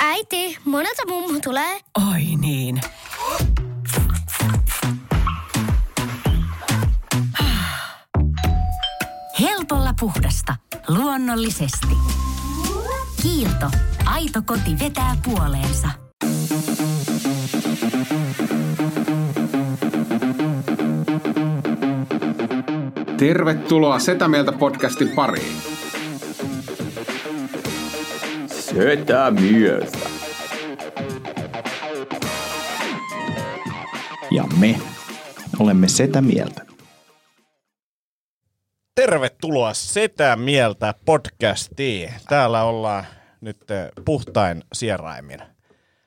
Äiti, monelta mummu tulee? Oi niin. Helpolla puhdasta. Luonnollisesti. Kiilto. Aito koti vetää puoleensa. Tervetuloa Setä Mieltä podcastin pariin. Setä mieltä. Ja me olemme sitä mieltä. Tervetuloa Setä Mieltä podcastiin. Täällä ollaan nyt eh, puhtain sieraimin.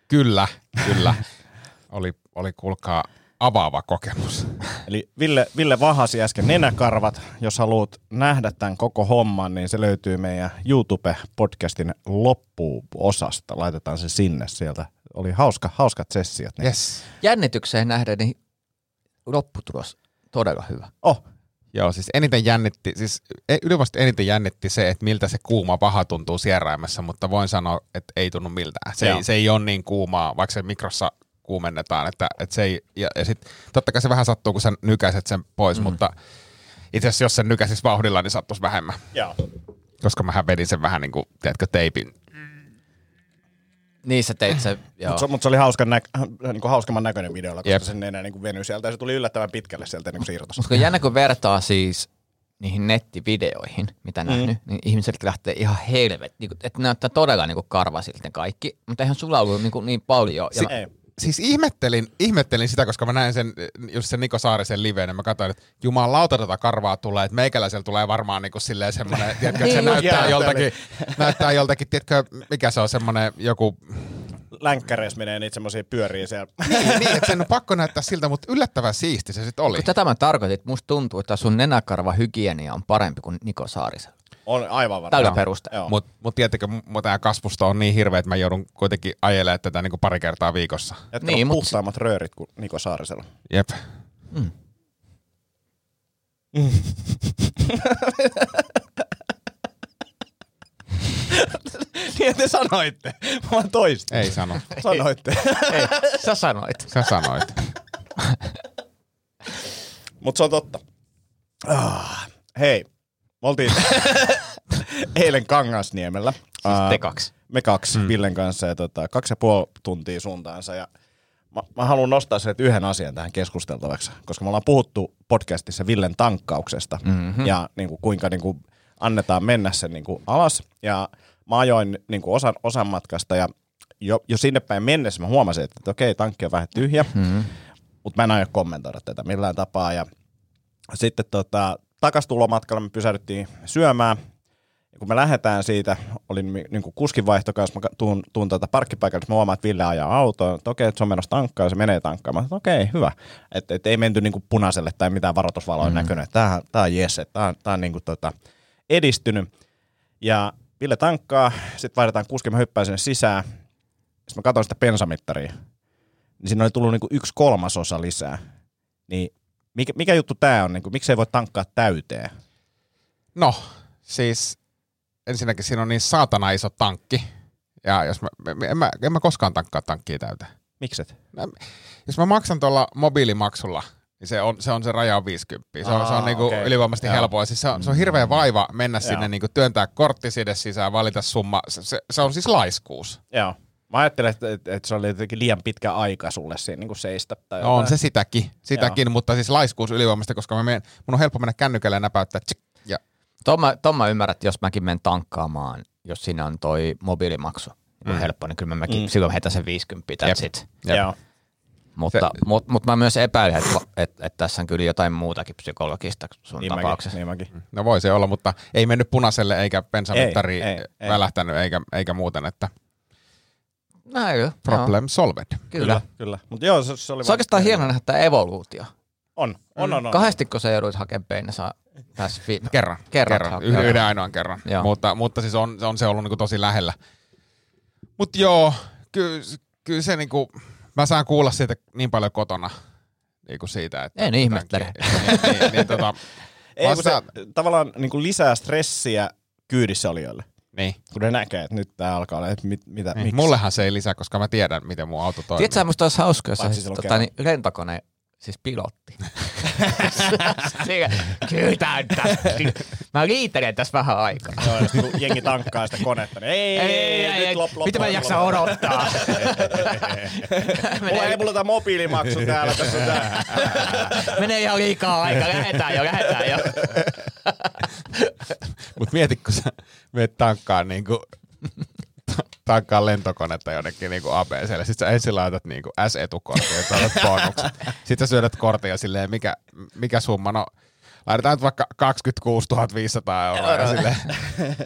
Kyllä, kyllä. oli, oli kuulkaa avaava kokemus. Eli Ville, Ville vahasi äsken nenäkarvat. Jos haluat nähdä tämän koko homman, niin se löytyy meidän YouTube-podcastin loppuosasta. Laitetaan se sinne sieltä. Oli hauska, hauskat sessiot. Niin. Yes. Jännitykseen nähden niin lopputulos todella hyvä. Oh, Joo, siis eniten jännitti, siis e- ylivoimaisesti eniten jännitti se, että miltä se kuuma paha tuntuu sieraimessa, mutta voin sanoa, että ei tunnu miltään. Se, Joo. ei, se ei ole niin kuumaa, vaikka se mikrossa kuumennetaan, että, että se ei, ja, ja sit, totta kai se vähän sattuu, kun sä nykäiset sen pois, mm. mutta itse asiassa jos sen nykäisis vauhdilla, niin sattuisi vähemmän, joo. koska mähän vedin sen vähän niin kuin, tiedätkö, teipin. Niin sä teit se, joo. Mutta se, mut se oli hauska nä- niin kuin hauskemman näköinen videolla, koska Jep. sen nenä niin kuin venyi sieltä ja se tuli yllättävän pitkälle sieltä se irtosi. Mutta kun jännä kun vertaa siis niihin nettivideoihin, mitä mm. nähnyt, niin ihmiset lähtee ihan helvet. Niin kuin, että näyttää todella niin kuin karvasilta kaikki. Mutta eihän sulla ollut niin, kuin niin paljon. Ja Si- mä, ei. Siis ihmettelin, ihmettelin sitä, koska mä näin sen, just sen Niko Saarisen liveen, ja mä katsoin, että jumalauta tätä karvaa tulee, että meikäläisellä tulee varmaan niinku silleen semmoinen, tiedätkö, että se Niin, näyttää joltakin, näyttää joltakin, tiedätkö, mikä se on semmoinen joku, Länkkäreissä menee niitä semmoisia pyöriä siellä. niin, niin, että sen on pakko näyttää siltä, mutta yllättävän siisti se sitten oli. Mutta tätä mä tarkoitin, että musta tuntuu, että sun nenäkarva hygienia on parempi kuin Niko Saarisen. On aivan varmaan. Täydellä peruste. Mutta mut tiedättekö, mun tämä kasvusto on niin hirveä, että mä joudun kuitenkin ajelemaan tätä niinku pari kertaa viikossa. Että Niin, niin, mut- puhtaammat röörit kuin Niko Saarisella. Jep. Niin te sanoitte. Mä vaan toistin. Ei sano. Sanoitte. Ei, sä sanoit. Sä sanoit. Mutta se on totta. Ah, hei, me oltiin eilen Kangasniemellä. Siis te kaksi. Me kaksi mm. Villen kanssa ja tota, kaksi ja puoli tuntia suuntaansa. Ja mä, mä haluan nostaa sen yhden asian tähän keskusteltavaksi, koska me ollaan puhuttu podcastissa Villen tankkauksesta mm-hmm. ja niin kuin, kuinka niin kuin, annetaan mennä sen niin kuin, alas. Ja mä ajoin niin kuin, osan, osan matkasta ja jo, jo sinne päin mennessä mä huomasin, että, että okei, tankki on vähän tyhjä, mm-hmm. mutta mä en aio kommentoida tätä millään tapaa. Ja sitten tota, takastulomatkalla me pysähdyttiin syömään. Ja kun me lähdetään siitä, olin niin kuin kuskinvaihto kanssa, mä tuun, tuun tuota parkkipaikalle, mä huomaan, että Ville ajaa autoa, että okei, että se on menossa tankkaan, se menee tankkaan. Mä okei, hyvä. Että et ei menty niin kuin punaiselle tai mitään varoitusvaloa mm. näkynyt, että tää, tää on jes, tää, on- tää on niin kuin tota, edistynyt. Ja Ville tankkaa, sitten vaihdetaan kuski, mä hyppään sinne sisään. Sitten mä katson sitä pensamittaria, niin siinä oli tullut niin kuin yksi kolmasosa lisää. Niin mikä, mikä juttu tää on, niin kuin, miksi ei voi tankkaa täyteen? No, siis ensinnäkin siinä on niin saatana iso tankki. Ja jos mä, en, mä, en mä koskaan tankkaa tankkia täyteen. Mikset? Mä, jos mä maksan tuolla mobiilimaksulla, niin se on se, on se raja on 50. Se on, se Aa, on niinku okei. ylivoimaisesti helpoa. Siis se, on, se on hirveä vaiva mennä Joo. sinne, niinku työntää kortti sinne sisään, valita summa. Se, se, se on siis laiskuus. Joo. Mä ajattelin, että, että, se oli jotenkin liian pitkä aika sulle siinä niin kuin seistä. Tai No on se sitäkin, sitäkin mutta siis laiskuus ylivoimaisesti, koska mä menen, mun on helppo mennä kännykälle ja näpäyttää tsk, ja Ton mä, ton mä ymmärrän, että jos mäkin menen tankkaamaan, jos siinä on toi mobiilimaksu, niin mm. helppo, niin kyllä mä mäkin, mm. silloin heitän sen 50, that's Jep. it. Jep. Joo. Mutta, Se- mut, mut mä myös epäilen, että, että, että tässä on kyllä jotain muutakin psykologista sun Niin tapauksessa. mäkin, niin mäkin. No voi se olla, mutta ei mennyt punaiselle eikä pensamittari Ei, ei, ei. välähtänyt eikä, eikä muuten, että Näin, joo. problem solved. Kyllä. Kyllä, kyllä. Mutta joo, se, se oli Se on oikeastaan hieno nähdä tämä evoluutio. On, on, on. on. Kahdestiko sä joudut hakemaan peinässä tässä vi- Kerran, Kerran kerran yhden, yhden ainoan kerran, Joo. mutta, mutta siis on, on se ollut niinku tosi lähellä. Mutta joo, kyllä, kyllä se niinku, mä saan kuulla siitä niin paljon kotona, niinku siitä, että... En ihmettele. Niin, niin, niin, niin, tota, Ei, kun se vasta- tavallaan niin kuin lisää stressiä kyydissä olijoille. Niin. Kun ne näkee, että nyt tää alkaa olla, että mit, mitä, niin. miksi? Mullehan se ei lisää, koska mä tiedän, miten mun auto toimii. Tiedätkö, musta olisi hauska, jos olisi tota, niin, lentokone, siis pilotti. Kyllä. Mä riitelen tässä vähän aikaa. Joo, sit kun jengi tankkaa sitä konetta, niin ei, ei, ei, ei, nyt lop, lop, Mitä mä lop. odottaa? Mulla ei mulla tää mobiilimaksu täällä, tässä on tää. Menee ihan liikaa aika. Lähetään jo, lähetään jo. Mut mieti, kun sä menet tankkaan niinku, tankkaan lentokonetta jonnekin niinku ABClle. Sitten sä ensin laitat niinku S-etukortin ja saatat bonuksen. Sitten sä syödät kortin silleen, mikä, mikä summa, no laitetaan nyt vaikka 26 500 euroa. Ja silleen,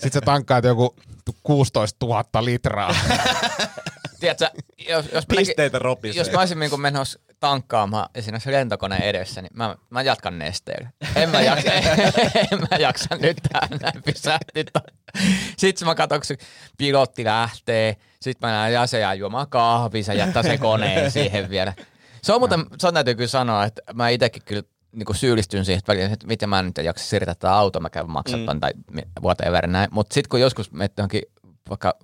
sit sä tankkaat joku 16 000 litraa. Tiedätkö, jos, jos, Pisteitä ropisee. jos mä olisin niin menossa tankkaamaan ja siinä se lentokoneen edessä, niin mä, mä jatkan nesteellä. En mä jaksa, en mä jaksa nyt tähän näin pysähtyä. Sitten mä katson, kun se pilotti lähtee, sitten mä näen Jasejaan juomaan kahvia, se jättää sen koneen siihen vielä. Se on muuten, se on täytyy kyllä sanoa, että mä itsekin kyllä niin kuin syyllistyn siihen, että, välillä, että miten mä nyt en jaksa siirtää tätä autoa, mä käyn maksamaan mm. tai whatever näin. Mutta sitten kun joskus menet johonkin vaikka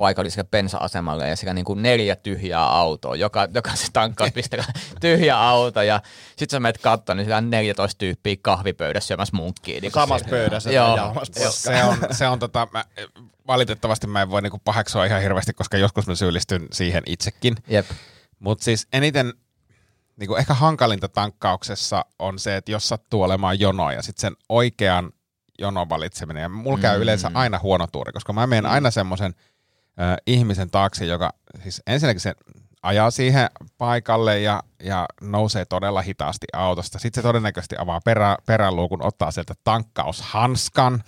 paikalliselle bensa-asemalle ja siellä niin kuin neljä tyhjää autoa, joka, joka se tankkauspisteellä tyhjä auto ja sitten sä menet katsomaan, niin siellä on 14 tyyppiä kahvipöydässä syömässä munkkiin. Niin Samassa se- pöydässä Joo. Joo. se on, se on tota, mä, valitettavasti mä en voi niinku paheksua ihan hirveästi, koska joskus mä syyllistyn siihen itsekin. Jep. Mutta siis eniten, niinku ehkä hankalinta tankkauksessa on se, että jos sattuu olemaan jono ja sitten sen oikean jonon valitseminen. Ja mulla käy Mm. yleensä aina huono tuuri, koska mä menen aina semmoisen äh, ihmisen taakse, joka siis ensinnäkin se ajaa siihen paikalle ja, ja nousee todella hitaasti autosta. Sitten se todennäköisesti avaa perä, peräluukun, ottaa sieltä tankkaushanskan.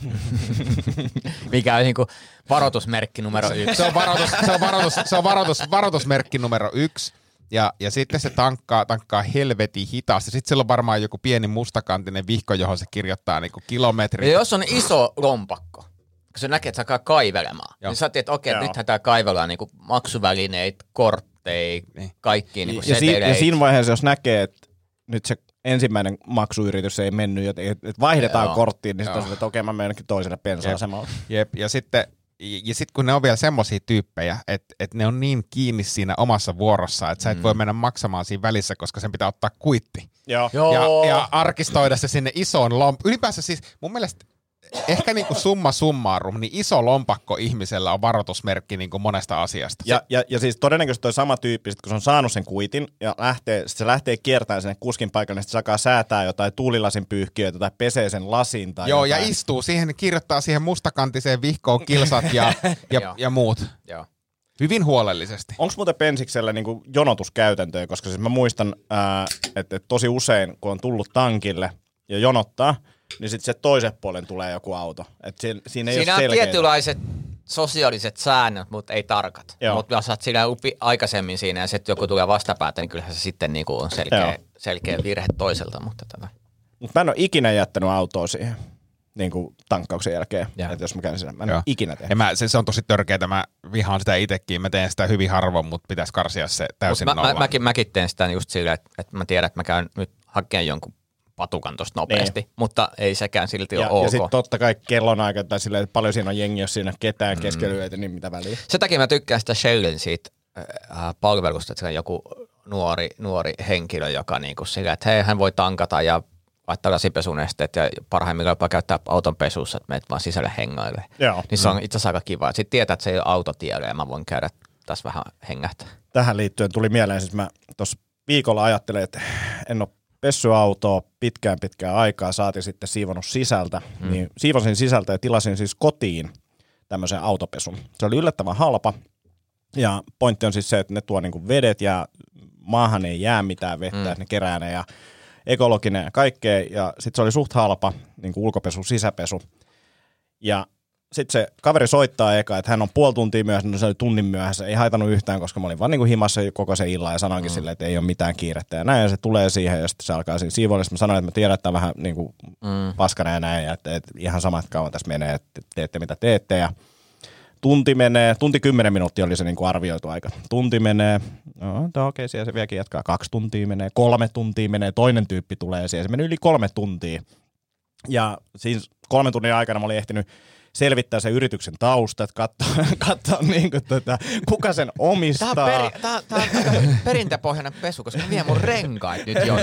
Mikä on niin kuin varoitusmerkki numero yksi. Se on, varoitus, se on, varoitus, se on varoitus, varoitusmerkki numero yksi. Ja, ja sitten se tankkaa, tankkaa helvetin hitaasti. Sitten sillä on varmaan joku pieni mustakantinen vihko, johon se kirjoittaa niinku kilometrit. Ja jos on iso lompakko, kun se näkee, että sä alkaa kaivelemaan, Joo. niin sä että okei, Joo. nythän tää kaivellaan niin maksuvälineitä, kortteja, Niin. kaikki niin ja, si- ja siinä vaiheessa, jos näkee, että nyt se ensimmäinen maksuyritys ei mennyt, että että vaihdetaan Joo. korttiin, niin sitten että okei, mä menen toiselle bensa-asemalle. Jep, ja sitten ja sitten kun ne on vielä semmoisia tyyppejä, että, että ne on niin kiinni siinä omassa vuorossa, että sä et voi mennä maksamaan siinä välissä, koska sen pitää ottaa kuitti. Joo. Ja, ja arkistoida se sinne isoon lompakkoon. Ylipäänsä siis mun mielestä ehkä niinku summa summarum, niin iso lompakko ihmisellä on varoitusmerkki niinku monesta asiasta. Ja, ja, ja siis todennäköisesti toi sama tyyppi, sit kun se on saanut sen kuitin ja lähtee, sit se lähtee kiertämään sinne kuskin paikalle, niin sit se alkaa säätää jotain tuulilasin pyyhkiöitä tai pesee sen lasin tai Joo, ja jotain. istuu siihen, niin kirjoittaa siihen mustakantiseen vihkoon kilsat ja, ja, ja muut. Joo. Hyvin huolellisesti. Onko muuten Pensiksellä niinku jonotuskäytäntöjä, koska siis mä muistan, että, että tosi usein, kun on tullut tankille ja jonottaa, niin sitten se toisen puolen tulee joku auto. Et siinä, siinä ei Siinä ole on tietynlaiset sosiaaliset säännöt, mutta ei tarkat. Mutta jos olet siinä upi aikaisemmin siinä ja sitten joku tulee vastapäätä, niin kyllähän se sitten niinku on selkeä, Joo. selkeä virhe toiselta. Mutta tota. Mut mä en ole ikinä jättänyt autoa siihen niin kuin tankkauksen jälkeen, että jos mä käyn siinä. Mä en Joo. ikinä tehnyt. Ja mä, se, se on tosi törkeää, mä vihaan sitä itsekin, mä teen sitä hyvin harvoin, mutta pitäisi karsia se täysin Mut mä, mä, mäkin, mäkin teen sitä just silleen, että, että mä tiedän, että mä käyn nyt hakemaan jonkun patukan tosta nopeasti, niin. mutta ei sekään silti Ja, ole ok. ja sitten totta kai kellonaika tai silleen, että paljon siinä on jengi, jos siinä on ketään mm. keskellä niin mitä väliä. Sen takia mä tykkään sitä Shellin siitä äh, palvelusta, että siellä on joku nuori, nuori henkilö, joka niinku sillä, että hei, hän voi tankata ja laittaa lasipesunesteet ja parhaimmillaan jopa käyttää auton pesussa, että meet vaan sisälle hengaille. Joo. Niin se on itse asiassa aika kiva. Sitten tietää, että se ei ole autotiellä ja mä voin käydä tässä vähän hengähtää. Tähän liittyen tuli mieleen, siis mä tuossa viikolla ajattelin, että en ole pessy autoa pitkään pitkään aikaa, saati sitten siivonut sisältä, mm. niin siivosin sisältä ja tilasin siis kotiin tämmöisen autopesun. Se oli yllättävän halpa ja pointti on siis se, että ne tuo niinku vedet ja maahan ei jää mitään vettä, mm. ne kerää ne ja ekologinen ja kaikkea ja sitten se oli suht halpa, niin kuin ulkopesu, sisäpesu. Ja sitten se kaveri soittaa eka, että hän on puoli tuntia myöhässä, no se oli tunnin myöhässä, ei haitanut yhtään, koska mä olin vaan niin kuin himassa koko se illan ja sanoinkin mm. silleen, että ei ole mitään kiirettä ja näin, ja se tulee siihen ja sitten se alkaa siinä siivoilla, mä sanoin, että mä tiedän, että tämä vähän niin kuin mm. paskana ja näin, ja että, että ihan sama, että kauan tässä menee, että teette mitä teette, ja tunti menee, tunti kymmenen minuuttia oli se niin kuin arvioitu aika. Tunti menee, no okei, siellä se vieläkin jatkaa, kaksi tuntia menee, kolme tuntia menee, toinen tyyppi tulee, siellä se meni yli kolme tuntia. Ja siis kolmen tunnin aikana mä olin ehtinyt selvittää sen yrityksen taustat, katsoa, katsoa niin kuin, tota, kuka sen omistaa. Tämä on, peri, tää, tää on aika perintepohjainen pesu, koska mä vien mun renkaat nyt jo.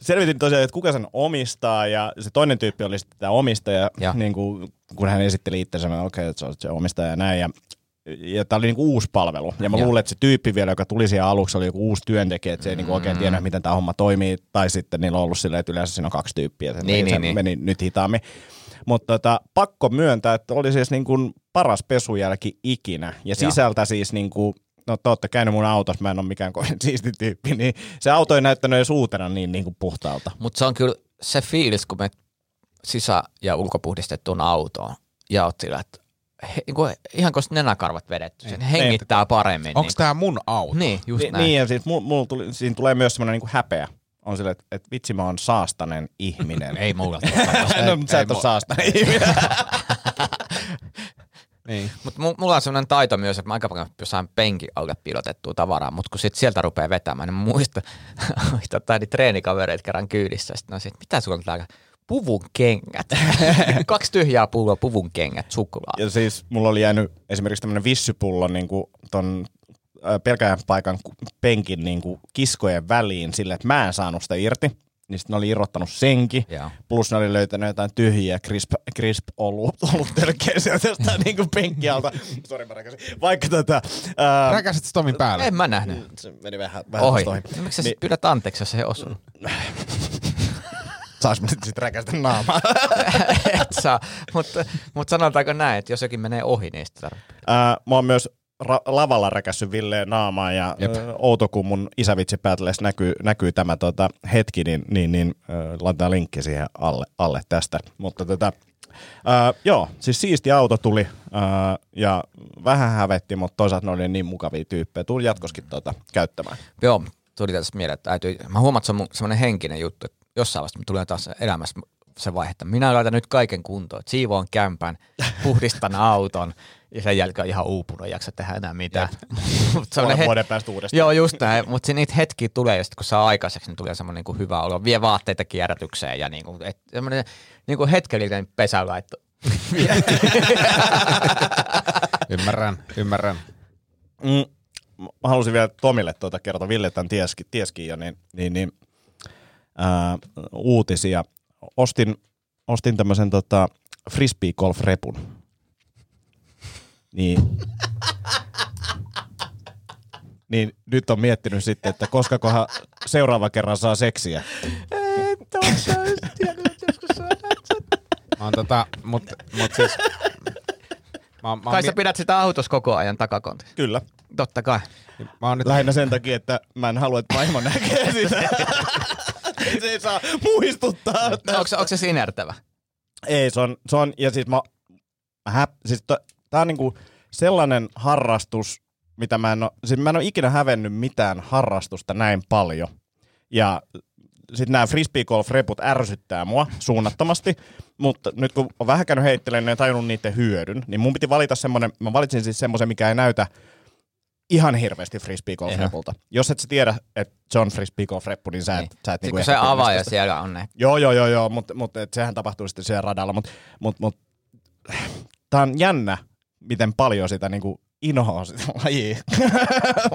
Selvitin tosiaan, että kuka sen omistaa ja se toinen tyyppi oli sitten tämä omistaja, Ja. niin kuin, kun hän esitteli itsensä, okei, okay, että se on se omistaja ja näin. Ja, ja tämä oli niinku uusi palvelu. Ja mä Ja. luulen, että se tyyppi vielä, joka tuli siihen aluksi, oli joku uusi työntekijä, että se ei niinku oikein tiennyt, miten tämä homma toimii. Tai sitten niillä on ollut silleen, että yleensä siinä on kaksi tyyppiä. Että Niin, niin, niin. meni nyt hitaammin. Mutta tota, pakko myöntää, että oli siis niinku paras pesujälki ikinä. Ja sisältä siis niinku, no te olette käynyt mun autossa, mä en ole mikään kovin siisti tyyppi, niin se auto ei näyttänyt edes uutena niin, niin kuin puhtaalta. Mutta se on kyllä se fiilis, kun me sisä- ja ulkopuhdistettuun autoon ja oot sillä, että he, niin kuin, ihan kuin olisi nenäkarvat vedetty, sen hengittää paremmin. Onko niin, tää mun auto? niin, just Ni, näin. niin, ja siis mul, mul tuli, siinä tulee myös semmoinen niin häpeä. On silleen, että, että vitsi mä oon saastanen ihminen. Ei mulla. no, mutta sä et ole saastanen ihminen. Niin. Mutta mulla on sellainen taito myös, että mä aika paljon saan penkin alle piilotettua tavaraa, mutta kun sit sieltä rupeaa vetämään, niin mä muistan, tota, niin treenikavereita kerran kyydissä, sitten on se, että mitä sulla on täällä puvun kengät. Kaksi tyhjää pulloa puvun kengät, suklaa. ja siis mulla oli jäänyt esimerkiksi tämmöinen vissypullo niin kuin ton pelkään paikan penkin niin kuin kiskojen väliin sille, että mä en saanut sitä irti. Niin sitten ne oli irrottanut senkin. Joo. Plus ne oli löytänyt jotain tyhjiä crisp, crisp ollut, ollut tölkkejä sieltä jostain niin kuin penkkialta. Sori mä räkäsin. Vaikka tota... Ää, Räkäsit Tomin päälle? En mä nähnyt. se meni vähän, vähän Ohi. ohi. No, miksi sä Niin- pyydät anteeksi, jos se ei osunut? Saas mä nyt sit räkästä naamaa. Et saa. Mutta mut sanotaanko näin, että jos jokin menee ohi, niin sitä tarvitsee. Ää, mä oon myös ra- lavalla räkässyt Villeen naamaa ja Jep. outo kun mun isävitsi näkyy, näkyy tämä tota, hetki, niin, niin, niin ö, laitetaan linkki siihen alle, alle tästä. Mutta tota, ää, joo, siis siisti auto tuli ää, ja vähän hävetti, mutta toisaalta ne oli niin mukavia tyyppejä. Tuun jatkoskin tota, käyttämään. Joo, tuli tästä mieleen, että täytyy, mä huomaan, että se on semmoinen henkinen juttu, että jossain vaiheessa tulee taas elämässä se vaihe, että minä laitan nyt kaiken kuntoon, että siivoan kämpän, puhdistan auton ja sen jälkeen on ihan uupunut, ei jaksa tehdä enää mitään. Mut semmonen Puolen het- vuoden päästä uudestaan. Joo, just näin, mutta niitä hetkiä tulee, ja sit kun saa aikaiseksi, niin tulee semmoinen niin hyvä olo. Vie vaatteita kierrätykseen ja niin kuin, et, semmoinen niin kuin hetkellinen pesälaitto. Ymmärrän, ymmärrän. Mm, mä halusin vielä Tomille tuota kertoa, Ville tämän tieskin, tieskin jo, niin, niin, niin ää, uutisia. Ostin, ostin tämmöisen tota, frisbee golf repun. Niin, niin nyt on miettinyt sitten, että koska kohan seuraava kerran saa seksiä. Mä oon tota, mut, mut siis... Mä, oon- mä, Kai sä pidät sitä autossa koko ajan takakontissa. Kyllä. Totta kai. mä oon nyt Lähinnä sen takia, että mä en halua, että vaimo näkee sitä. se ei saa muistuttaa. No, onko, se- onko se sinertävä? Ei, se on, se on ja siis mä, hä, siis to, tää on niinku sellainen harrastus, mitä mä en oo, siis mä en ole ikinä hävennyt mitään harrastusta näin paljon. Ja sitten nämä frisbee golf reput ärsyttää mua suunnattomasti, mutta nyt kun on vähän käynyt heittelemään ja tajunnut niiden hyödyn, niin mun piti valita semmoinen, mä valitsin siis semmoisen, mikä ei näytä ihan hirveästi frisbee golf repulta. Jos et sä tiedä, että se on frisbee golf reppu, niin sä et, Niin. sä et niinku se avaa ja siellä on ne. Joo, joo, joo, joo mutta mut, et sehän tapahtuu sitten siellä radalla, mutta mut, mut, tää on jännä, miten paljon sitä niinku inhoa sitä lajia,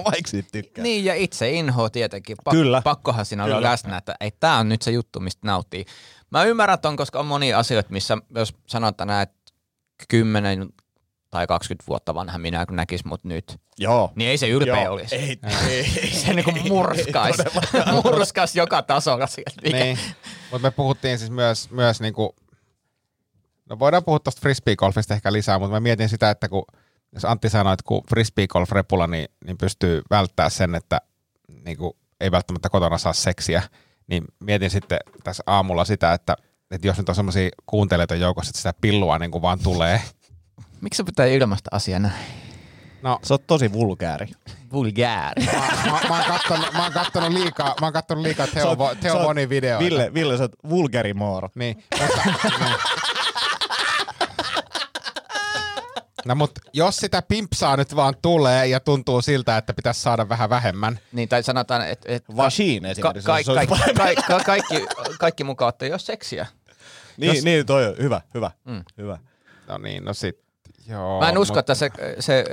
vaikka siitä tykkää. Niin ja itse inho tietenkin. Pak- Kyllä. Pakkohan siinä olla Kyllä. läsnä, että ei, tämä on nyt se juttu, mistä nauttii. Mä ymmärrän ton, koska on monia asioita, missä jos sanotaan näin, että 10 tai 20 vuotta vanha minä, kun näkis mut nyt, Joo. niin ei se ylpeä Joo. olisi. Ei, ei, ei, se niinku murskais, murskais joka tasolla sieltä. Niin, mutta me puhuttiin siis myös, myös niinku, no voidaan puhua tuosta frisbee-golfista ehkä lisää, mutta mä mietin sitä, että kun, jos Antti sanoi, että kun frisbee-golf-repulla, niin, niin pystyy välttämään sen, että niinku, ei välttämättä kotona saa seksiä, niin mietin sitten tässä aamulla sitä, että, että jos nyt on semmoisia kuuntelijoita joukossa, että sitä pillua niin kuin vaan tulee. Miksi se pitää ilmaista asiaa näin? No, Se on tosi vulgääri. Vulgääri. mä, mä, mä, oon kattonut, mä oon kattonut liikaa, mä oon kattonut liikaa Teo, Teo Bonin videoita. Ville, Ville, sä oot vulgärimoor. Niin, mutta, niin. No mut jos sitä pimpsaa nyt vaan tulee ja tuntuu siltä, että pitäisi saada vähän vähemmän, niin, tai sanotaan, että... Et, ka- esimerkiksi. ka- se olisi ka- ka- ka- kaikki, kaikki mukaan ottaa, jos seksiä. Niin, Jos- niin toi on hyvä, hyvä, Mm. hyvä. No niin, no sit. Joo, Mä en usko, mut- että se, se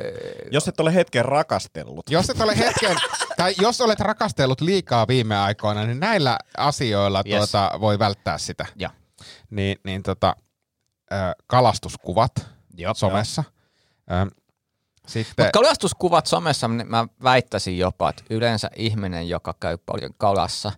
Jos et ole hetken rakastellut. Jos et ole hetken, tai jos olet rakastellut liikaa viime aikoina, niin näillä asioilla Yes. tuota, voi välttää sitä. ja. Niin, niin tota, ö, kalastuskuvat Joo, somessa. Sitten, Mutta kalastuskuvat somessa, niin mä väittäisin jopa, että yleensä ihminen, joka käy paljon kalassa,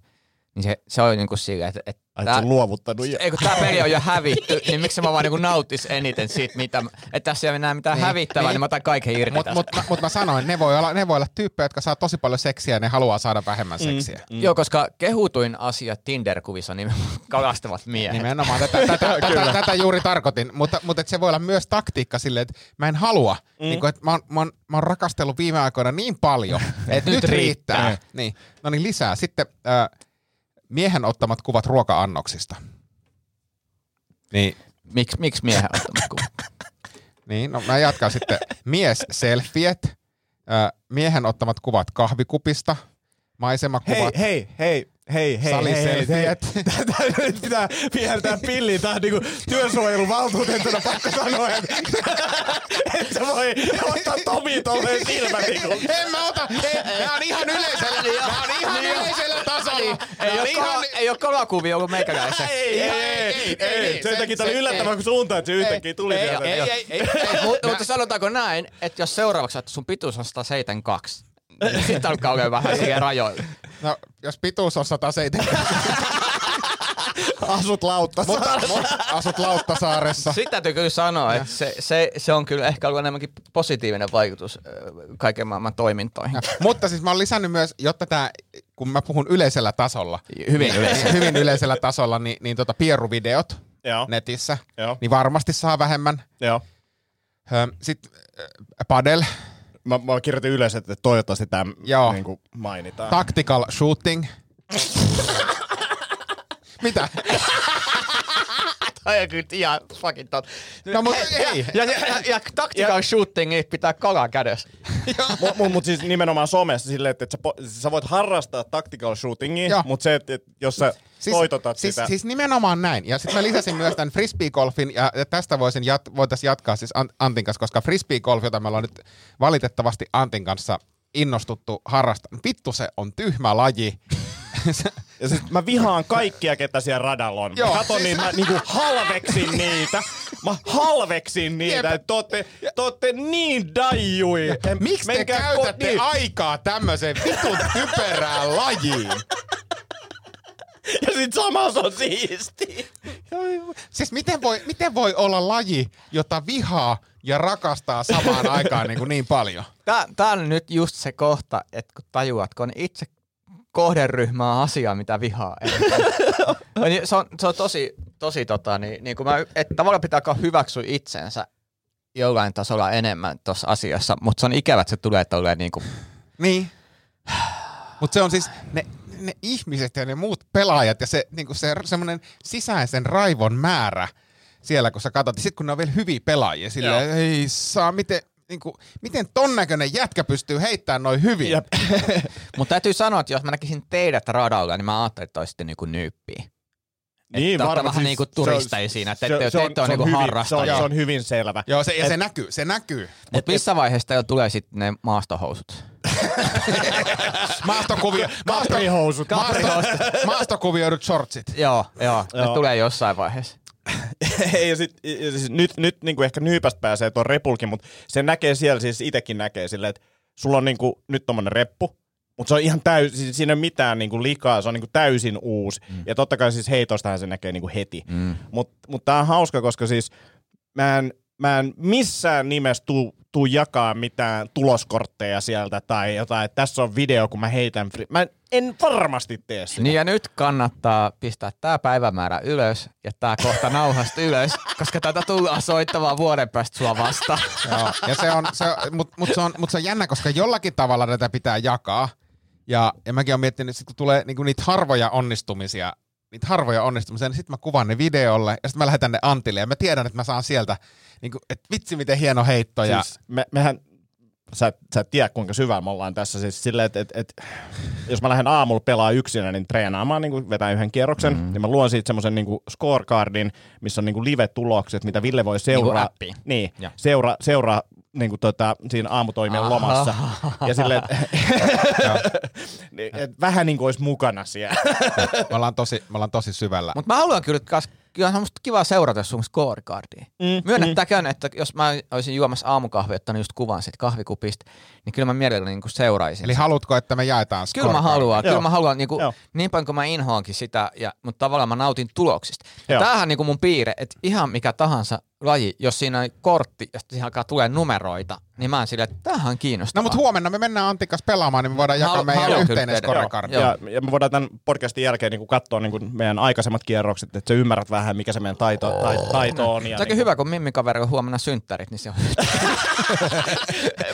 niin se, se on niinku silleen, että, että Ai, tää, luovuttanut jo. ei kun tää peli on jo hävitty, niin miksi mä vaan niinku nauttis eniten siitä, mitä, että tässä ei ole enää mitään Niin, hävittävää, niin, niin. niin mä otan kaiken irti Mutta mut, mut, mut mä sanoin, ne voi, olla, ne voi olla tyyppejä, jotka saa tosi paljon seksiä ja ne haluaa saada vähemmän seksiä. Mm. Joo, koska kehutuin asia Tinder-kuvissa nimenomaan kalastavat miehet. Nimenomaan tätä, tätä, tätä, tätä juuri tarkoitin, mutta, mutta se voi olla myös taktiikka silleen, että mä en halua, mm. niin kuin, että mä oon, mä, oon, mä oon rakastellut viime aikoina niin paljon, että nyt riittää. Niin. No niin, lisää. Sitten äh, miehen ottamat kuvat ruoka-annoksista. Niin, Miks, miksi miehen ottamat kuvat? niin, no mä jatkan sitten. Mies selfiet, miehen ottamat kuvat kahvikupista, maisemakuvat. Hei, hei, hei, hei, hei, hei, hei, hei. Nyt pitää viheltää pilliin. Tää on niinku työsuojeluvaltuutettuna pakko sanoa, että et sä voi ottaa Tomi tolleen silmätikulla. En mä ota, ei, mä oon ihan yleisellä, mä oon ihan yleisellä tasolla. Ei ole, ihan, ei ole kalakuvia ollut meikäläisen. Ei, ei, ei, ei. Sen takia tää oli yllättävän kun suuntaan, että se yhtäkkiä tuli ei, sieltä. ei, ei, ei, Mutta, sanotaanko näin, että jos seuraavaksi että sun pituus on 172, niin sitten alkaa olla vähän siihen rajoille. No, jos pituus on 170, Asut lauttassa. mutta mut asut Lauttasaaressa. Sitten täytyy kyllä sanoa, että se, se, se on kyllä ehkä ollut enemmänkin positiivinen vaikutus kaiken maailman toimintoihin. Mutta siis mä oon lisännyt myös, jotta tää, kun mä puhun yleisellä tasolla, Hyvin yleisellä. hyvin yleisellä tasolla, niin, niin tota pieruvideot Joo, netissä, joo, niin varmasti saa vähemmän. joo. Sitten padel, Mä, mä kirjoitin ylös, että toivottavasti tämä Joo. niinku mainitaan. tactical shooting. Mitä? Toi on kyllä ihan fucking tot. No mut ei. Ja, ja, ja, ja tactical shooting pitää kalaa kädessä. Mut mut, mut siis nimenomaan somessa silleen, että, että sä, po- sä voit harrastaa tactical shootingia, mutta se, että, että jos sä siis, toitotat siis, sitä... Siis nimenomaan näin. Ja sitten mä lisäsin myös tämän frisbee-golfin, ja, ja tästä voisin jat, voitaisiin jatkaa siis Ant- Antin kanssa, koska frisbee-golf, jota me ollaan nyt valitettavasti Antin kanssa innostuttu harrastamaan, vittu se on tyhmä laji. Ja siis mä vihaan kaikkia, ketä siellä radalla on. Joo. Mä katon niitä, mä niinku halveksin niitä. Mä halveksin niitä, te ootte, te ootte niin daijui. Miksi te käytätte kotiin. aikaa tämmöiseen vitun typerään lajiin? Ja sit samassa on siisti. Siis miten voi, miten voi olla laji, jota vihaa ja rakastaa samaan aikaan niin, kuin niin paljon? Tää, tää on nyt just se kohta, että kun tajuat, kun on itse kohderyhmä on asia, mitä vihaa. Se, on, se on tosi, tosi tota, niin, niin kuin mä, että tavallaan pitää hyväksyä itsensä jollain tasolla enemmän tuossa asiassa, mutta se on ikävä, että se tulee tolleen niin kuin, Niin. Mutta se on siis ne, ne ihmiset ja ne muut pelaajat ja se, niinku se semmoinen sisäisen raivon määrä siellä, kun sä katsot. Sitten kun ne on vielä hyviä pelaajia, silleen, ei saa, miten, niinku, miten ton näköinen jätkä pystyy heittämään noin hyvin. Jep. Mutta täytyy sanoa, että jos mä näkisin teidät radalla, niin mä ajattelin, että olisitte niinku nyyppiä. Niin, varmaan vähän siis niinku se on- turisteja siinä, että se te on- niinku hyvin- harrastajia. Se on, se on hyvin selvä. Joo, se, ja Et- se näkyy, se näkyy. Mutta missä vaiheessa teillä tulee sitten ne maastohousut? Maastokuvio, maasto, maastokuvioidut shortsit. Joo, joo, ne Joo. tulee jossain vaiheessa. Ei, ja sit, ja siis nyt, nyt niin kuin ehkä nyypästä pääsee tuon repulkin, mutta se näkee siellä, siis itsekin näkee silleen, että sulla on niin kuin, nyt tommonen reppu, mutta se on ihan täysin, siis siinä ei ole mitään niin kuin likaa, se on niin kuin täysin uusi. Mm. Ja totta kai siis heitostahan se näkee niin kuin heti. Mm. Mutta mut tää on hauska, koska siis mä en, mä en missään nimessä tuu, tuu jakaa mitään tuloskortteja sieltä tai jotain, että tässä on video, kun mä heitän. Fri- mä en, en varmasti tee sitä. Niin ja nyt kannattaa pistää tämä päivämäärä ylös ja tämä kohta nauhasta ylös, koska tätä tullaan soittamaan vuoden päästä sua vastaan. Joo, ja se on, se on, mut, mut se on, mut se on jännä, koska jollakin tavalla tätä pitää jakaa. Ja, ja mäkin olen miettinyt, että kun tulee niinku niitä harvoja onnistumisia, niitä harvoja onnistumisia, niin sitten mä kuvaan ne videolle ja sitten mä lähetän ne Antille ja mä tiedän, että mä saan sieltä, niinku, että vitsi miten hieno heitto. Ja, Siis me, mehän sä, et- sä et tiedä kuinka syvällä me ollaan tässä. Siis silleen, että et, et, jos mä lähden aamulla pelaa yksinä, niin treenaamaan, niin kuin vetää yhden kierroksen, mm. niin mä luon siitä semmoisen niin scorecardin, missä on niin kuin live-tulokset, mitä Ville voi seuraa. appi. Niin, Joo. seuraa, seuraa niin kuin tota, siinä aamutoimien lomassa. Ja silleen, et, niin, et vähän niin kuin olisi mukana siellä. Me ollaan tosi, me ollaan tosi syvällä. Mutta mä haluan kyllä, kas, kyllä on musta kiva seurata sun scorecardia. Mm, Myönnettäkään, että jos mä olisin juomassa aamukahvia, ottanut just kuvan siitä kahvikupista, niin kyllä mä mielelläni niin seuraisin. Eli haluatko, että me jaetaan Kyllä mä haluan, kyllä Joo. mä haluan niinku, Joo. niin paljon kuin mä inhoankin sitä, ja, mutta tavallaan mä nautin tuloksista. Joo. tämähän on niinku mun piirre, että ihan mikä tahansa laji, jos siinä on kortti, josta siihen alkaa tulee numeroita, niin mä oon silleen, että tämähän on kiinnostavaa. No mutta huomenna me mennään Antikas pelaamaan, niin me voidaan jakaa Halu- meidän haluan kyllä yhteinen. Joo. Ja, ja me voidaan tämän podcastin jälkeen niin katsoa niin meidän aikaisemmat kierrokset, että sä ymmärrät vähän, mikä se meidän taito, taito, taito on. Ja Tämä on niin hyvä, kun Mimmi kaveri on huomenna synttärit, niin se on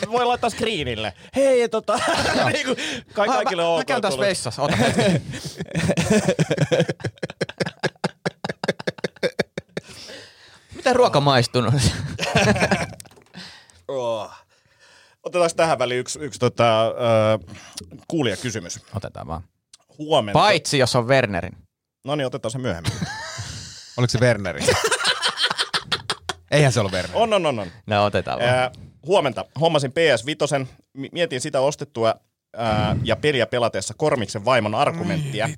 voi laittaa screenille. Hei, tota, niin kuin, ka- kaikille mä, on mä käyn tässä vessassa, ota. Miten ruoka maistunut? Oh. Otetaanko tähän väliin yksi, yksi tota, uh, kuulijakysymys? Otetaan vaan. Huomenna. Paitsi jos on Wernerin. No niin, otetaan se myöhemmin. Oliko se Werneri? Eihän se ollut Werneri. on, on, on, on. No otetaan vaan. Ää, huomenta. Hommasin PS Vitosen. Mi- Mietin sitä ostettua ää, ja peliä pelatessa Kormiksen vaimon argumenttia.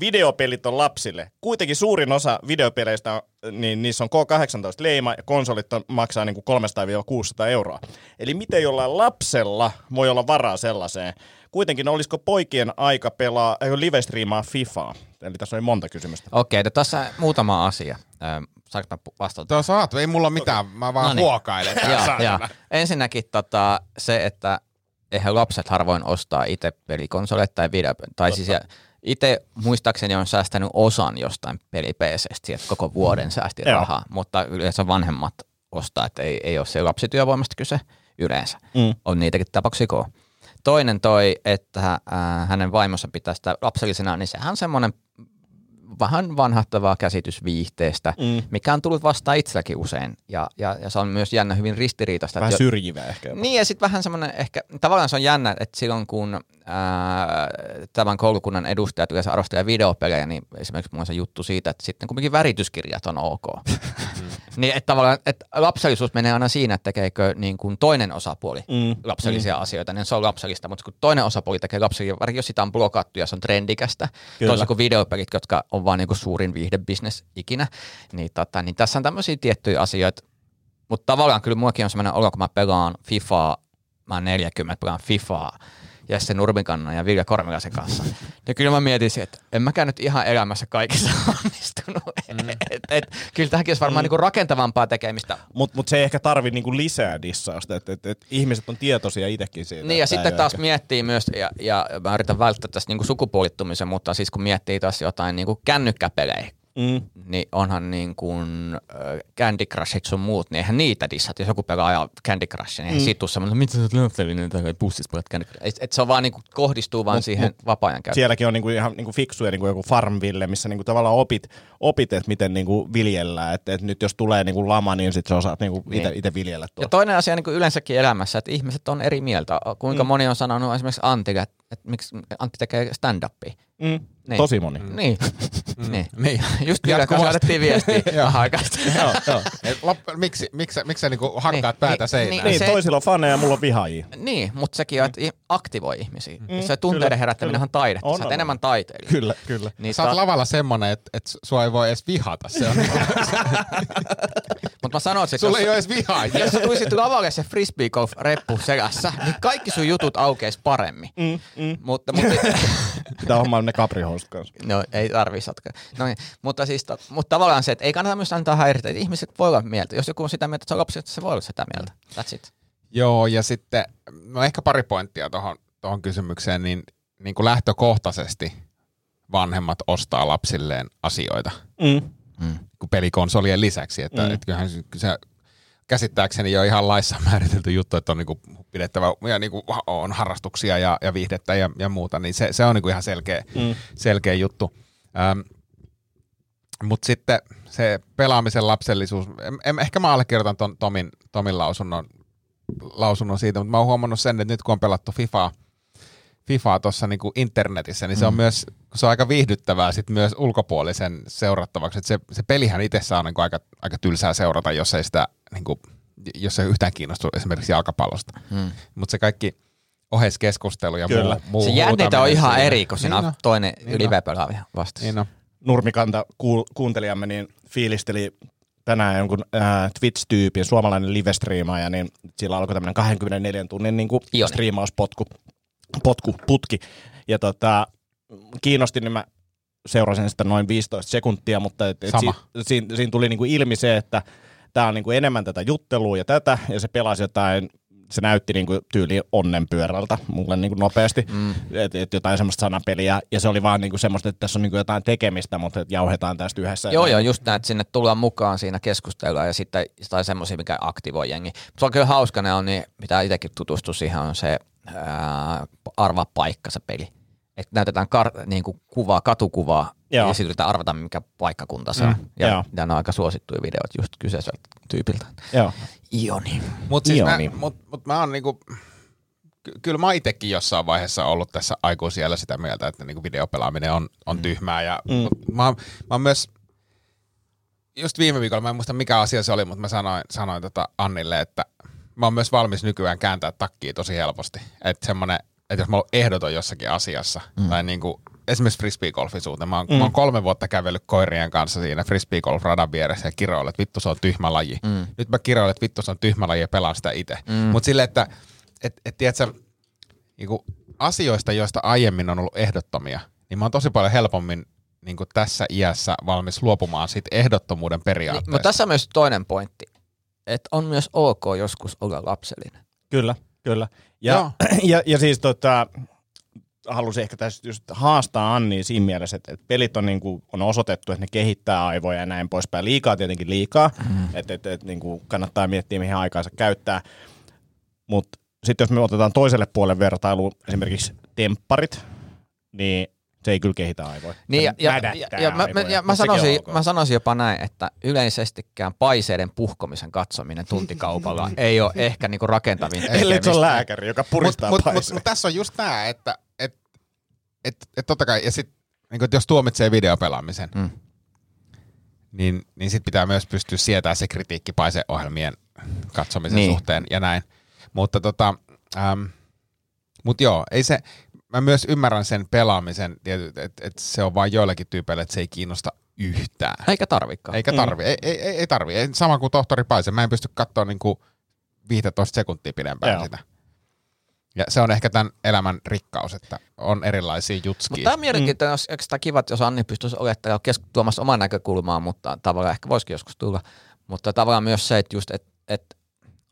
Videopelit on lapsille. Kuitenkin suurin osa videopeleistä, on, niin niissä on K18-leima ja konsolit on, maksaa niin 300-600 euroa. Eli miten jollain lapsella voi olla varaa sellaiseen? Kuitenkin olisiko poikien aika pelaa, äh, live-striimaa FIFAa? Eli tässä oli monta kysymystä. Okei, okay, tässä muutama asia. Ö, Saanko mä vastata? Tuo saat, ei mulla mitään, mä vaan No niin. huokailen. saatana. joo. Ensinnäkin tota, se, että eihän lapset harvoin ostaa itse pelikonsoleita tai video, tai siis itse muistaakseni on säästänyt osan jostain peli sieltä koko vuoden säästi Joo. rahaa, mutta yleensä vanhemmat ostaa, että ei, ei ole se lapsityövoimasta kyse yleensä. Mm. On niitäkin tapauksia koo. Toinen toi, että äh, hänen vaimonsa pitää sitä lapsellisena, niin sehän on semmoinen vähän vanhahtavaa käsitys viihteestä, Mm. mikä on tullut vastaan itselläkin usein. Ja, ja, ja se on myös jännä hyvin ristiriitaista. Vähän että jo- syrjivä ehkä. jopa. niin ja sitten vähän semmoinen ehkä, tavallaan se on jännä, että silloin kun ää, tämän koulukunnan edustajat yleensä arvostelee videopelejä, niin esimerkiksi se juttu siitä, että sitten kuitenkin värityskirjat on ok. niin että tavallaan, että lapsellisuus menee aina siinä, että tekeekö niin kuin toinen osapuoli Mm. lapsellisia asioita, niin se on lapsellista, mutta kun toinen osapuoli tekee lapsellisia, varsinkin jos sitä on blokattu ja se on trendikästä, Kyllä. toisin kuin videopelit, jotka on vaan niin kuin suurin viihdebisnes ikinä, niin, tota, niin tässä on tämmöisiä tiettyjä asioita, mutta tavallaan kyllä muakin on semmoinen olo, kun mä pelaan FIFAa, mä oon 40, pelaan FIFAa, Jesse Nurmikannan ja Vilja Kormilaisen kanssa. Ja kyllä mä mietin, että en mäkään nyt ihan elämässä kaikissa onnistunut. Mm. Et, et, kyllä tähänkin olisi varmaan mm. niinku rakentavampaa tekemistä. Mutta mut se ei ehkä tarvi niinku lisää dissausta, että et, et ihmiset on tietoisia itsekin siitä. Niin ja sitten taas ehkä- miettii myös, ja, ja mä yritän välttää tästä niinku sukupuolittumisen, mutta siis kun miettii taas jotain niinku kännykkäpelejä, Mm. niin onhan niin kuin Candy Crushit sun muut, niin eihän niitä dissat. Jos joku pelaa ajaa Candy Crushia, niin eihän mm. siitä tuu semmoinen, mitä sä oot lapsellinen tai pussissa pelat Candy Crushia. Et, et se on vaan niin kuin, kohdistuu vaan Mut- siihen mut vapaa-ajan käyttöön. Sielläkin on niinku ihan niinku fiksuja niinku joku Farmville, missä niinku tavallaan opit, opit että miten niinku viljellään. Että et nyt jos tulee niinku lama, niin sit sä osaat niinku Niin. ite, ite viljellä Ja tuolla. toinen asia niin kuin yleensäkin elämässä, että ihmiset on eri mieltä. Kuinka mm. moni on sanonut esimerkiksi Antille, että, että miksi Antti tekee stand-upia. Mm. Niin. Tosi moni. Niin. niin. Niin. Just kyllä, kun saatettiin viestiä Joo. vähän aikaa joo, joo. Et lop- miksi, miksi, miksi sä niinku hakkaat Niin, päätä niin, seinään? Niin, Se- toisilla on faneja ja mulla on vihaajia. Niin, mutta sekin on, että aktivoi ihmisiä. Mm, se kyllä, tunteiden herättäminen kyllä. on taidetta. On, Sä oot on, enemmän taiteilija. Kyllä, kyllä. Niin Sä oot ta- lavalla semmonen, että et sua ei voi edes vihata. Se on, Mutta mä sanoisin, että sulla jos, ei ole edes vihaajia. jos sä tulisit lavalle se frisbee golf reppu selässä, niin kaikki sun jutut aukeis paremmin. Mm, mm. Mutta, mutta, Pitää hommaa ne kaprihousut kanssa. no ei tarvii sotka. No niin, mutta siis, to, mutta tavallaan se, että ei kannata myös antaa häiritä, että ihmiset voi olla mieltä. Jos joku on sitä mieltä, että se on lapsi, että se voi olla sitä mieltä. That's it. Joo, ja sitten no ehkä pari pointtia tuohon tohon kysymykseen, niin, niin kuin lähtökohtaisesti vanhemmat ostaa lapsilleen asioita Mm. kuin pelikonsolien lisäksi. Että, Mm. mm. et kyllähän se käsittääkseni jo ihan laissa määritelty juttu, että on niinku pidettävä ja niinku on harrastuksia ja, ja viihdettä ja, ja muuta, niin se, se on niinku ihan selkeä, Mm. selkeä juttu. Ähm, Mutta sitten se pelaamisen lapsellisuus, em, em, ehkä mä allekirjoitan ton Tomin, Tomin lausunnon, lausunnon siitä, mutta mä oon huomannut sen, että nyt kun on pelattu FIFAa, FIFAa tuossa niinku internetissä, niin se on myös se on aika viihdyttävää sit myös ulkopuolisen seurattavaksi. Et se, se pelihän itsessään on niinku aika, aika tylsää seurata, jos ei sitä niinku, jos ei yhtään kiinnostu esimerkiksi jalkapallosta. Hmm. Mutta se kaikki oheiskeskustelu ja Kyllä. muu, muu Se jännitä on ihan siinä. eri, kun siinä Niin on on. toinen Niin vastassa. Niin on. Nurmikanta kuul- kuuntelijamme niin fiilisteli tänään jonkun äh, Twitch-tyypin, suomalainen live-striimaaja, niin sillä alkoi tämmöinen 24 tunnin niin kuin striimauspotku, potku, putki. Ja tota, kiinnosti, niin mä seurasin sitä noin 15 sekuntia, mutta et, et Sama. si, siinä, siinä tuli niin kuin ilmi se, että tämä on niin kuin enemmän tätä juttelua ja tätä, ja se pelasi jotain se näytti niin kuin tyyli onnenpyörältä mulle niin kuin nopeasti, mm. että et jotain semmoista sanapeliä, ja se oli vaan niin kuin semmoista, että tässä on niin kuin jotain tekemistä, mutta et jauhetaan tästä yhdessä. Joo, joo, just näin, että sinne tullaan mukaan siinä keskustellaan ja sitten tai semmoisia, mikä aktivoi jengi. Se on kyllä hauska, ne on niin, mitä itsekin tutustu siihen, on se ää, arvaa paikka se peli. Että näytetään kar- niin kuin kuvaa, katukuvaa Joo. ja sitten yritetään arvata, mikä paikkakunta se on. Mm, Ja joo. nämä on aika suosittuja videot just kyseiseltä tyypiltä. Joo. Ioni. Mutta siis Joo, mä, mut, mut mä oon niinku, ky- kyllä mä itsekin jossain vaiheessa ollut tässä aikuisiellä sitä mieltä, että niinku videopelaaminen on, on tyhmää. Ja, mm. mut mä, oon- mä oon myös, just viime viikolla, mä en muista mikä asia se oli, mutta mä sanoin, sanoin tota Annille, että mä oon myös valmis nykyään kääntää takkiin tosi helposti. Että semmonen, että jos mä oon ehdoton jossakin asiassa, mm. tai niinku, esimerkiksi frisbeegolfin suhteen. Mä oon, mm. mä oon kolme vuotta kävellyt koirien kanssa siinä frisbeegolf-radan vieressä ja kiroilen, että vittu se on tyhmä laji. Mm. Nyt mä kiroilen, että vittu se on tyhmä laji ja pelaan sitä itse. Mm. Mutta silleen, että et, et, tiedätkö, niinku, asioista, joista aiemmin on ollut ehdottomia, niin mä oon tosi paljon helpommin niin tässä iässä valmis luopumaan siitä ehdottomuuden Niin, periaatteesta. mutta tässä on myös toinen pointti, että on myös ok joskus olla lapsellinen. Kyllä, kyllä. Ja, ja, ja siis tota, halusin ehkä tässä just haastaa Anni siinä mielessä, että, että pelit on, niin kuin, on osoitettu, että ne kehittää aivoja ja näin poispäin. Liikaa tietenkin liikaa, mm. että et, et, niin kuin kannattaa miettiä, mihin aikaansa käyttää. Mutta sitten jos me otetaan toiselle puolen vertailuun esimerkiksi tempparit, niin se ei kyllä kehitä aivoja. Niin, ja, ja, ja, ja, mä, ja mä, mut sanoisin, ok. mä sanoisin jopa näin, että yleisestikään paiseiden puhkomisen katsominen tuntikaupalla ei ole ehkä niinku rakentavin Ellei se on lääkäri, joka puristaa Mutta mut, mut, paiseen. mut tässä on just tämä, että et, et, totta kai, ja sit, niin jos tuomitsee videopelaamisen, Mm. mm. niin, niin sit pitää myös pystyä sietämään se kritiikki paiseohjelmien katsomisen Niin. suhteen ja näin. Mutta tota, äm, mut joo, ei se, mä myös ymmärrän sen pelaamisen, että et, et se on vain joillakin tyypeillä, että se ei kiinnosta yhtään. Eikä tarvikaan. Eikä tarvi, ei, ei, ei, ei tarvi. Ei, sama kuin tohtori Paise, mä en pysty katsoa niinku 15 sekuntia pidempään Joo. sitä. Ja se on ehkä tämän elämän rikkaus, että on erilaisia Mutta jutskia. tämä on mielenkiintoinen, jos, eikö sitä kiva, että jos Anni pystyisi olettamaan kes- tuomassa oman näkökulmaa, mutta tavallaan ehkä voisikin joskus tulla. Mutta tavallaan myös se, että just, että, että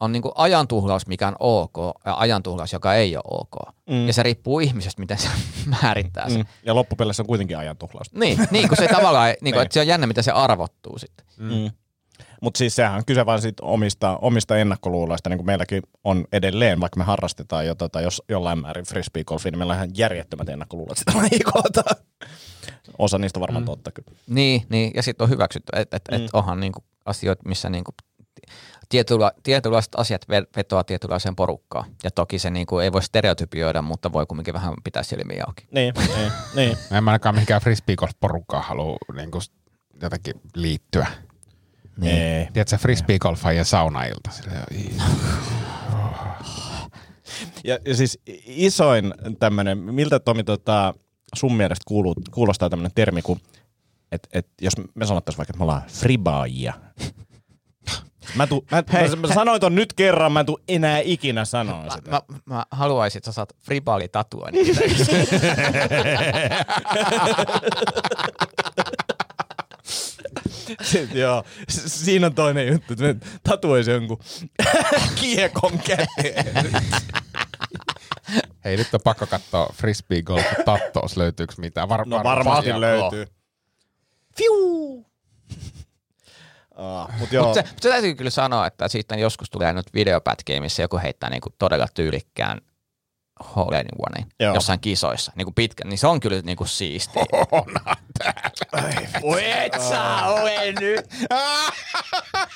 on niinku ajantuhlaus, mikä on ok, ja ajantuhlaus, joka ei ole ok. Mm. Ja se riippuu ihmisestä, miten se määrittää sen. Mm. Ja loppupeleissä on kuitenkin ajan tuhlausta. Niin, niin kun se tavallaan, niin kuin, Niin. että se on jännä, miten se arvottuu sitten. Mm. Mutta siis sehän on kyse vain sit omista, omista ennakkoluuloista, niin kuin meilläkin on edelleen, vaikka me harrastetaan jo tota, jos jollain määrin frisbeegolfia, niin meillä on ihan järjettömät ennakkoluulot sitä lajia kohtaan. Osa niistä on varmaan mm. totta kyllä. Niin, niin ja sitten on hyväksytty, että et, et Mm. onhan niinku asioita, missä niinku tietynla, tietynlaiset asiat ve- vetoaa tietynlaiseen porukkaan. Ja toki se niinku ei voi stereotypioida, mutta voi kumminkin vähän pitää silmiä auki. Niin, niin, niin. Mä en ainakaan mihinkään frisbeegolf-porukkaan halua niinku jotenkin liittyä. Ei. Tiedätkö, frisbeegolfaajien saunailta. Ja, ja siis isoin tämmöinen, miltä Tomi tota, sun mielestä kuuluu, kuulostaa tämmöinen termi, kun et, et, jos me sanottaisiin vaikka, että me ollaan fribaajia. Mä, tu, mä, Hei, mä, mä sanoin ton nyt kerran, mä en tuu enää ikinä sanoa sitä. Mä, mä haluaisin, että sä saat fribaali tatua. Sitten, joo, siinä on toinen juttu, että me tatuoisi jonkun kiekon käteen. Hei, nyt on pakko katsoa frisbeegolf tattous, löytyykö mitään. Var, No varmasti joo. löytyy. Fiu! Ah, mut joo, Mutta se, mut se täytyy kyllä sanoa, että siitä joskus tulee nyt videopätkiä, missä joku heittää niinku todella tyylikkään hole in one Joo. jossain kisoissa, niin kuin pitkä, niin se on kyllä niin kuin siistiä. Onhan täällä. Oi et sä ole nyt!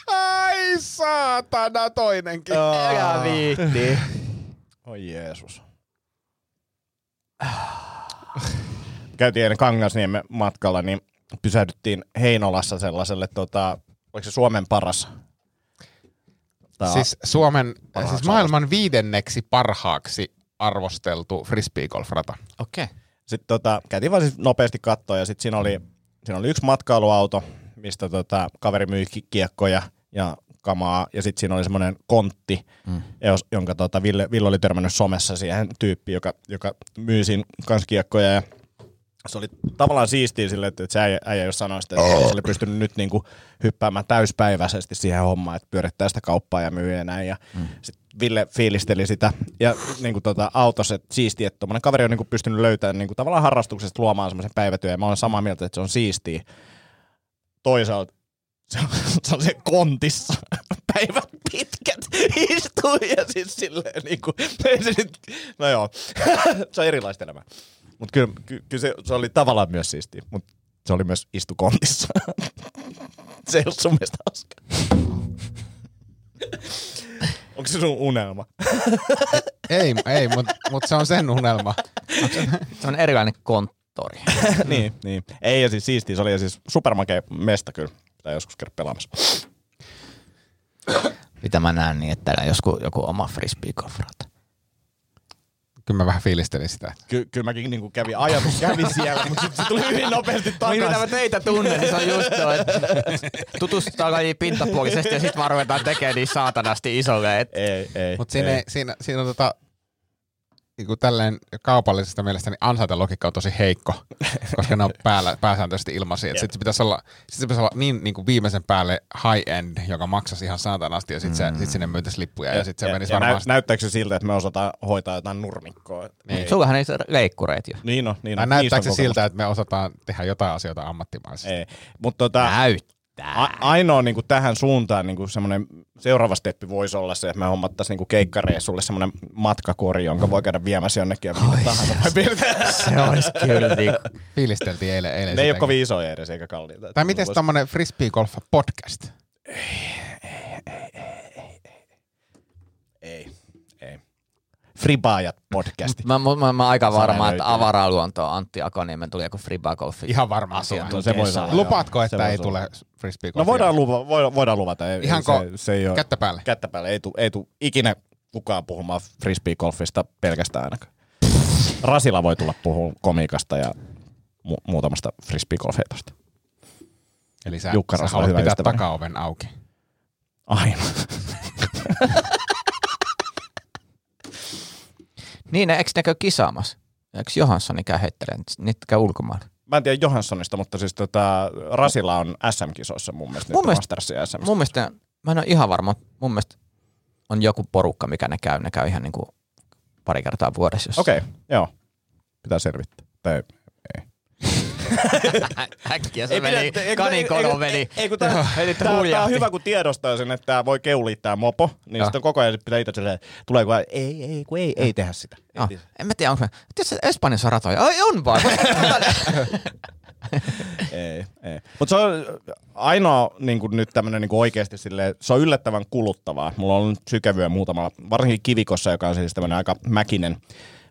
Ai saatana, toinenkin. Älä viitti. Oi Jeesus. Käytiin eilen Kangasniemen matkalla, niin pysähdyttiin Heinolassa sellaiselle, tota, oliko se Suomen paras? Tää- Siis Suomen, siis maailman viidenneksi parhaaksi arvosteltu frisbeegolfrata. Okei. Okay. Sitten tota, käytiin vaan siis nopeasti katsoa ja sitten siinä oli, siinä oli yksi matkailuauto, mistä tota, kaveri myi ki- kiekkoja ja kamaa ja sitten siinä oli semmoinen kontti, mm. jos, jonka tota, Ville, Ville, oli törmännyt somessa siihen tyyppiin, joka, joka myi siinä kans kiekkoja ja se oli tavallaan siistiä sille, että se äijä, äijä jos sanoi sitä, että se oli pystynyt nyt niinku hyppäämään täyspäiväisesti siihen hommaan, että pyörittää sitä kauppaa ja myy ja näin. Ja mm. sitten Ville fiilisteli sitä ja niinku tota, autossa, että siistiä, että tuommoinen kaveri on niinku pystynyt löytämään niinku tavallaan harrastuksesta luomaan semmoisen päivätyön ja mä olen samaa mieltä, että se on siistiä. Toisaalta se on, se on se kontissa päivät pitkät istuu ja siis silleen niinku, ei se nyt, no joo, se on erilaista elämää. Mutta kyllä, ky, kyllä se, se, oli tavallaan myös siistiä, mutta se oli myös istukontissa. se ei ollut sun mielestä hauskaa. Onko se sun unelma? Ei, ei mutta mut se on sen unelma. Se on erilainen konttori. niin, niin. Ei, ja siis siistiä. Se oli ja siis supermakea mesta kyllä. Pitää joskus käydä pelaamassa. Mitä mä näen niin, että täällä on josku, joku oma frisbee golfrata. Kyllä mä vähän fiilistelin sitä. Ky- kyllä mäkin niinku kävin, ajatus kävi siellä, mutta sitten se tuli hyvin nopeasti Mitä mä takaisin. teitä tunnen, niin se on just tuo, että tutustutaan lajiin pintapuolisesti ja sitten vaan ruvetaan tekemään niin saatanasti isolle. Et Ei, ei. Mutta siinä, ei. ei, siinä, siinä on tota, niin tälleen kaupallisesta mielestä niin ansaintalogiikka on tosi heikko, koska ne on päällä, pääsääntöisesti ilmaisia. Sitten se pitäisi olla, sit se pitäisi olla niin, niin kuin viimeisen päälle high end, joka maksaisi ihan saatanasti ja sitten mm. sit sinne myytäisi lippuja ja, sitten se menisi ja varmaan... näy, näyttääkö se siltä, että me osataan hoitaa jotain nurmikkoa? Niin. Sullahan ei se leikkureet jo. Niin on, niin Tai on. näyttääkö se Niistä on siltä, että me osataan tehdä jotain asioita ammattimaisesti? Ei. Mutta tota, Näyttää. a- ainoa niin kuin tähän suuntaan niin kuin semmoinen seuraava steppi voisi olla se, että me hommattaisiin niin keikkareissulle semmoinen matkakori, jonka voi käydä viemässä jonnekin ja mitä tahansa. voi piirtää. Se olisi kyllä niin Fiilisteltiin eilen, eilen Ne ei ole kovin isoja edes eikä kalliita. Tai miten tämmöinen frisbee golf podcast? Ei, ei. Fribaajat podcasti. Mä, mä, mä, mä aika varma, että avaraluonto Antti Akoniemen tuli joku Friba Golfi. Ihan varmaan asiantuntija. Se voisi olla. Lupaatko, Se että ei tule frisbee No voidaan, luva, voidaan, voidaan luvata. Ei, Ihanko se, se ei ole, kättä päälle? kättä päälle. Ei tule ei tu, ikinä kukaan puhumaan frisbee-golfista pelkästään ainakaan. Rasila voi tulla puhumaan komiikasta ja mu- muutamasta frisbee-golfheitosta. Eli sä, Jukka sä haluat hyvä pitää ystäväni. takaoven auki. Aina. Niin, eikö ne käy kisaamassa? Eikö Johanssoni käy heittelemään? Niitä käy ulkomailla. Mä en tiedä Johanssonista, mutta siis tota, Rasila on SM-kisoissa mun mielestä. Mun mielestä- Mastersia SM. Mun mielestä, mä en ole ihan varma, mun mielestä on joku porukka, mikä ne käy. Ne käy ihan niin kuin pari kertaa vuodessa. Okei, okay, joo. Pitää selvittää. Tai. Äkkiä se Ei meni, pidä- meni. ei- kun tää, tää, on hyvä, kun tiedostaa sen, että tää voi keulia tää mopo, niin sitten koko ajan pitää itse silleen, tulee kun ei, ei, kun ei, ei tehdä sitä. No, en mä tiedä, onko Tiedätkö, Espanjassa ratoja? Ai on vaan. ei, ei. Mutta se on ainoa niin kuin nyt tämmöinen niin oikeasti silleen, se on yllättävän kuluttavaa. Mulla on ollut sykevyä muutamalla, varsinkin Kivikossa, joka on siis tämmöinen aika mäkinen,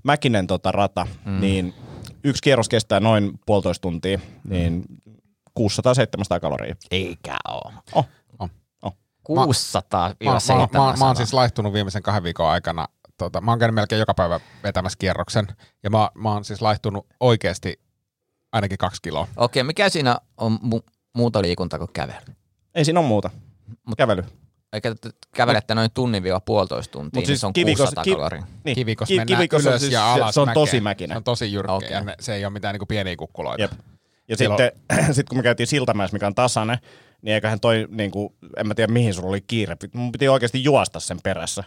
mäkinen tota rata, mm. niin yksi kierros kestää noin puolitoista tuntia, niin 600-700 kaloria. Eikä oo. Oh. On. Oh. 600 Mä, mä, mä, mä oon siis laihtunut viimeisen kahden viikon aikana. Tota, mä oon käynyt melkein joka päivä vetämässä kierroksen. Ja mä, mä oon siis laihtunut oikeasti ainakin kaksi kiloa. Okei, mikä siinä on mu- muuta liikuntaa kuin kävely? Ei siinä ole muuta. Mut- Kävely. Eikä te kävelette noin tunnin vielä puolitoista tuntia, Mut niin siis se on kivikos- 600 ki- kaloria. Niin. Kivikos Ki- mennään kivikos on ylös siis- ja se- alas Se on mäkeä. tosi mäkinen. Se on tosi jyrkkä ja ne, se ei ole mitään niinku pieniä kukkuloita. Jep. Ja Silloin- sitten sit kun me käytiin Siltamäessä, mikä on tasainen, niin eiköhän toi, niin kuin, en mä tiedä mihin sulla oli kiire. Mun piti oikeasti juosta sen perässä.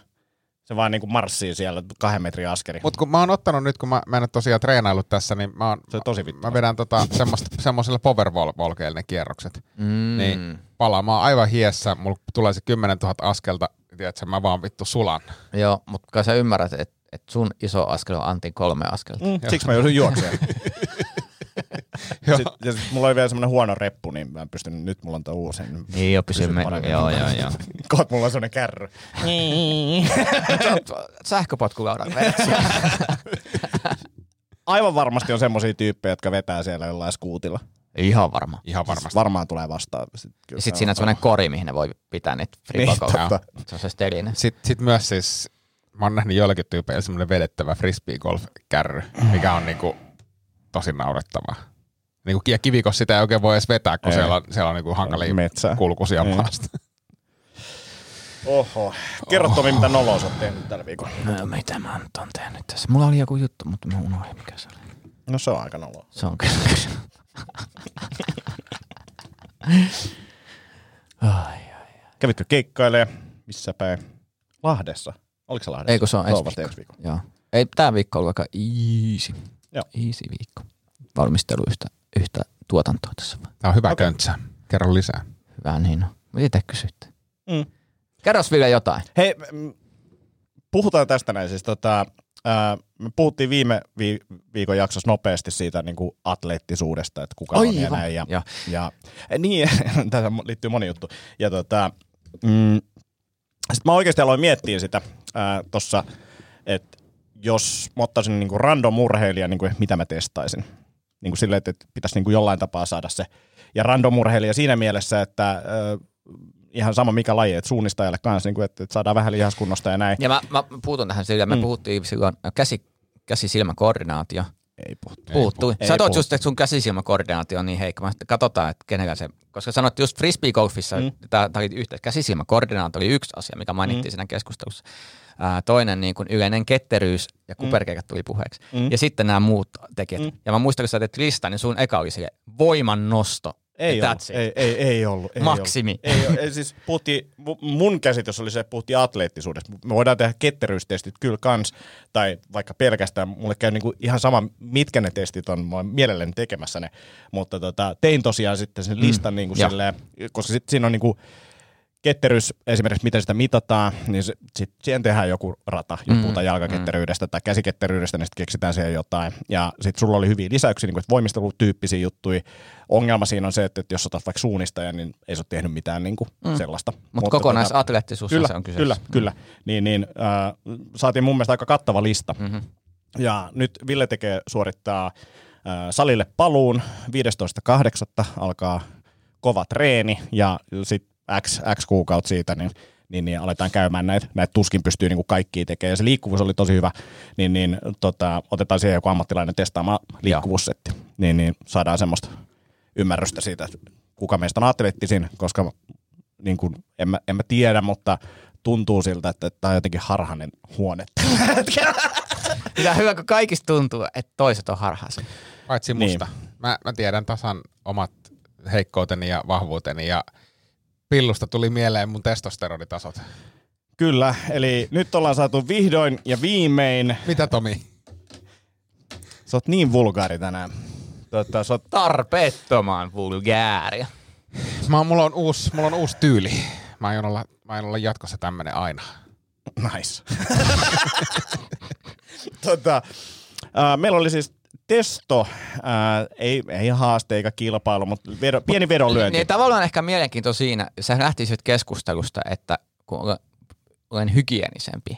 Se vaan niin kuin marssii siellä kahden metrin askeri. Mutta kun mä oon ottanut nyt, kun mä, mä en ole tosiaan treenaillut tässä, niin mä, oon, Se on tosi vittu. mä vedän tota, semmoista, semmoisella powervolkeilla ne kierrokset. Mm. Niin palaamaan aivan hiessä, mulla tulee se 10 000 askelta, tiedätkö, mä vaan vittu sulan. Joo, mutta kai sä ymmärrät, että että sun iso askel on Antin kolme askelta. Mm, siksi mä joudun juoksemaan. Sitten, ja sit mulla oli vielä semmoinen huono reppu, niin mä en pystynyt, nyt mulla on tuo uusi. Niin Niin jo, pysy me. paremmin. Joo, joo, joo. Kohta mulla on semmoinen kärry. Sähköpotkulaudan vedät siellä. Aivan varmasti on semmoisia tyyppejä, jotka vetää siellä jollain skuutilla. Ihan varma. Ihan varmasti. Varmaan tulee vastaan. Sit, kyllä se sit siinä on semmoinen kori, mihin ne voi pitää niitä fripakoja. totta. Se on se sterinen. Sitten sit myös siis, mä oon nähnyt joillakin tyypeillä semmoinen vedettävä frisbee golf kärry, mikä on niinku tosi naurettavaa. Niinku, ja kivikos sitä ei oikein voi edes vetää, kun Ei. siellä on, siellä on niinku hankalia Metsää. kulkuisia Niin. maasta. Oho. Kerro Tomi, mitä noloa sä oot tehnyt tällä viikolla. No, mitä mä nyt on tehnyt tässä? Mulla oli joku juttu, mutta mä unohdin, mikä se oli. No se on aika noloa. Se on kyllä. Ai, Kävitkö keikkailee? Missä päin? Lahdessa. Oliko se Lahdessa? Ei kun se on ensi viikko. ensi viikolla. Joo. Ei, tää viikko on ollut aika easy. Joo. Easy viikko. Valmistelu yhtä, tuotantoa tässä. Tämä on hyvä okay. köntsä. Kerro lisää. Hyvä niin on. Mitä itse kysytte? Mm. Kerros vielä jotain. Hei, puhutaan tästä näin. Siis tota, ää, me puhuttiin viime vi- viikon jaksossa nopeasti siitä niin kuin atleettisuudesta, että kuka on ja näin. Ja, Joo. ja, niin, tässä liittyy moni juttu. Ja tota, mm, sitten mä oikeasti aloin miettiä sitä tuossa, että jos mä ottaisin niin kuin random urheilija, niin kuin, mitä mä testaisin. Niin kuin silleen, että pitäisi niin kuin jollain tapaa saada se. Ja random urheilija siinä mielessä, että äh, ihan sama mikä laji, että suunnistajalle kanssa, niin kuin, että, että saadaan vähän lihaskunnosta ja näin. Ja mä, mä puutun tähän sillä, me mm. puhuttiin silloin käsi, käsi-silmäkoordinaatio. Ei puhuttu. Puuttui. Ei Sä toit puhuttu. just, että sun käsisilmäkoordinaatio on niin heikko. Mä katsotaan, että kenellä se, koska sanoit just frisbee-golfissa, mm. tämä oli yhteys. Käsisilmäkoordinaatio oli yksi asia, mikä mainittiin mm. siinä keskustelussa. Ää, toinen niin kuin yleinen ketteryys ja kuperkeikat tuli puheeksi. Mm. Ja sitten nämä muut tekijät. Mm. Ja mä muistan, kun sä teet listan, niin sun eka oli sille voiman nosto. Ei ollut, ei, ei, ei ollut. Ei Maksimi. Ollut. Ei, ei, siis puhuttiin, mu- mun käsitys oli se, että puhuttiin atleettisuudesta. Me voidaan tehdä ketteryystestit kyllä kans, tai vaikka pelkästään, mulle käy niinku ihan sama, mitkä ne testit on, mä olen mielelläni tekemässä ne, mutta tota, tein tosiaan sitten sen listan mm, niinku silleen, koska sit siinä on niinku, ketteryys, esimerkiksi miten sitä mitataan, niin se, sit siihen tehdään joku rata, jos Mm, puhutaan jalkaketteryydestä tai käsiketteryydestä, niin sitten keksitään siihen jotain. Ja sitten sulla oli hyviä lisäyksiä, niin kuin, että voimistelutyyppisiä juttuja. Ongelma siinä on se, että, että jos otat vaikka suunnistaja, niin ei se ole tehnyt mitään niin kuin mm. sellaista. Mutta kokonaisatleettisuus kyllä, se on kyseessä. Kyllä, kyllä. Niin, niin äh, saatiin mun mielestä aika kattava lista. Mm-hmm. Ja nyt Ville tekee suorittaa äh, salille paluun. 15.8. alkaa kova treeni ja sitten X, X kuukautta siitä, niin niin, niin aletaan käymään näitä, näitä tuskin pystyy niin kaikki tekemään. Ja se liikkuvuus oli tosi hyvä, niin, niin tota, otetaan siihen joku ammattilainen testaamaan liikkuvuussetti. Niin, niin saadaan semmoista ymmärrystä siitä, että kuka meistä on atleettisin, koska niin kuin, en, mä, en mä tiedä, mutta tuntuu siltä, että tämä on jotenkin harhainen huone. Mitä hyvä, kun kaikista tuntuu, että toiset on harhaisia. Paitsi Niin. musta. Mä, mä tiedän tasan omat heikkouteni ja vahvuuteni ja pillusta tuli mieleen mun testosteronitasot. Kyllä, eli nyt ollaan saatu vihdoin ja viimein. Mitä Tomi? Sä oot niin vulgaari tänään. Tota, sä oot, Tarpeettoman vulgääriä. Mä, oon- mulla, on uusi, mulla on uusi tyyli. Mä aion olla, mä aion olla jatkossa tämmönen aina. nice. tota, äh, meillä oli siis testo, äh, ei, ei haaste eikä kilpailu, mutta vedo, pieni vedonlyönti. Niin tavallaan ehkä mielenkiinto siinä, se lähti siitä keskustusta, että kun olen- hygienisempi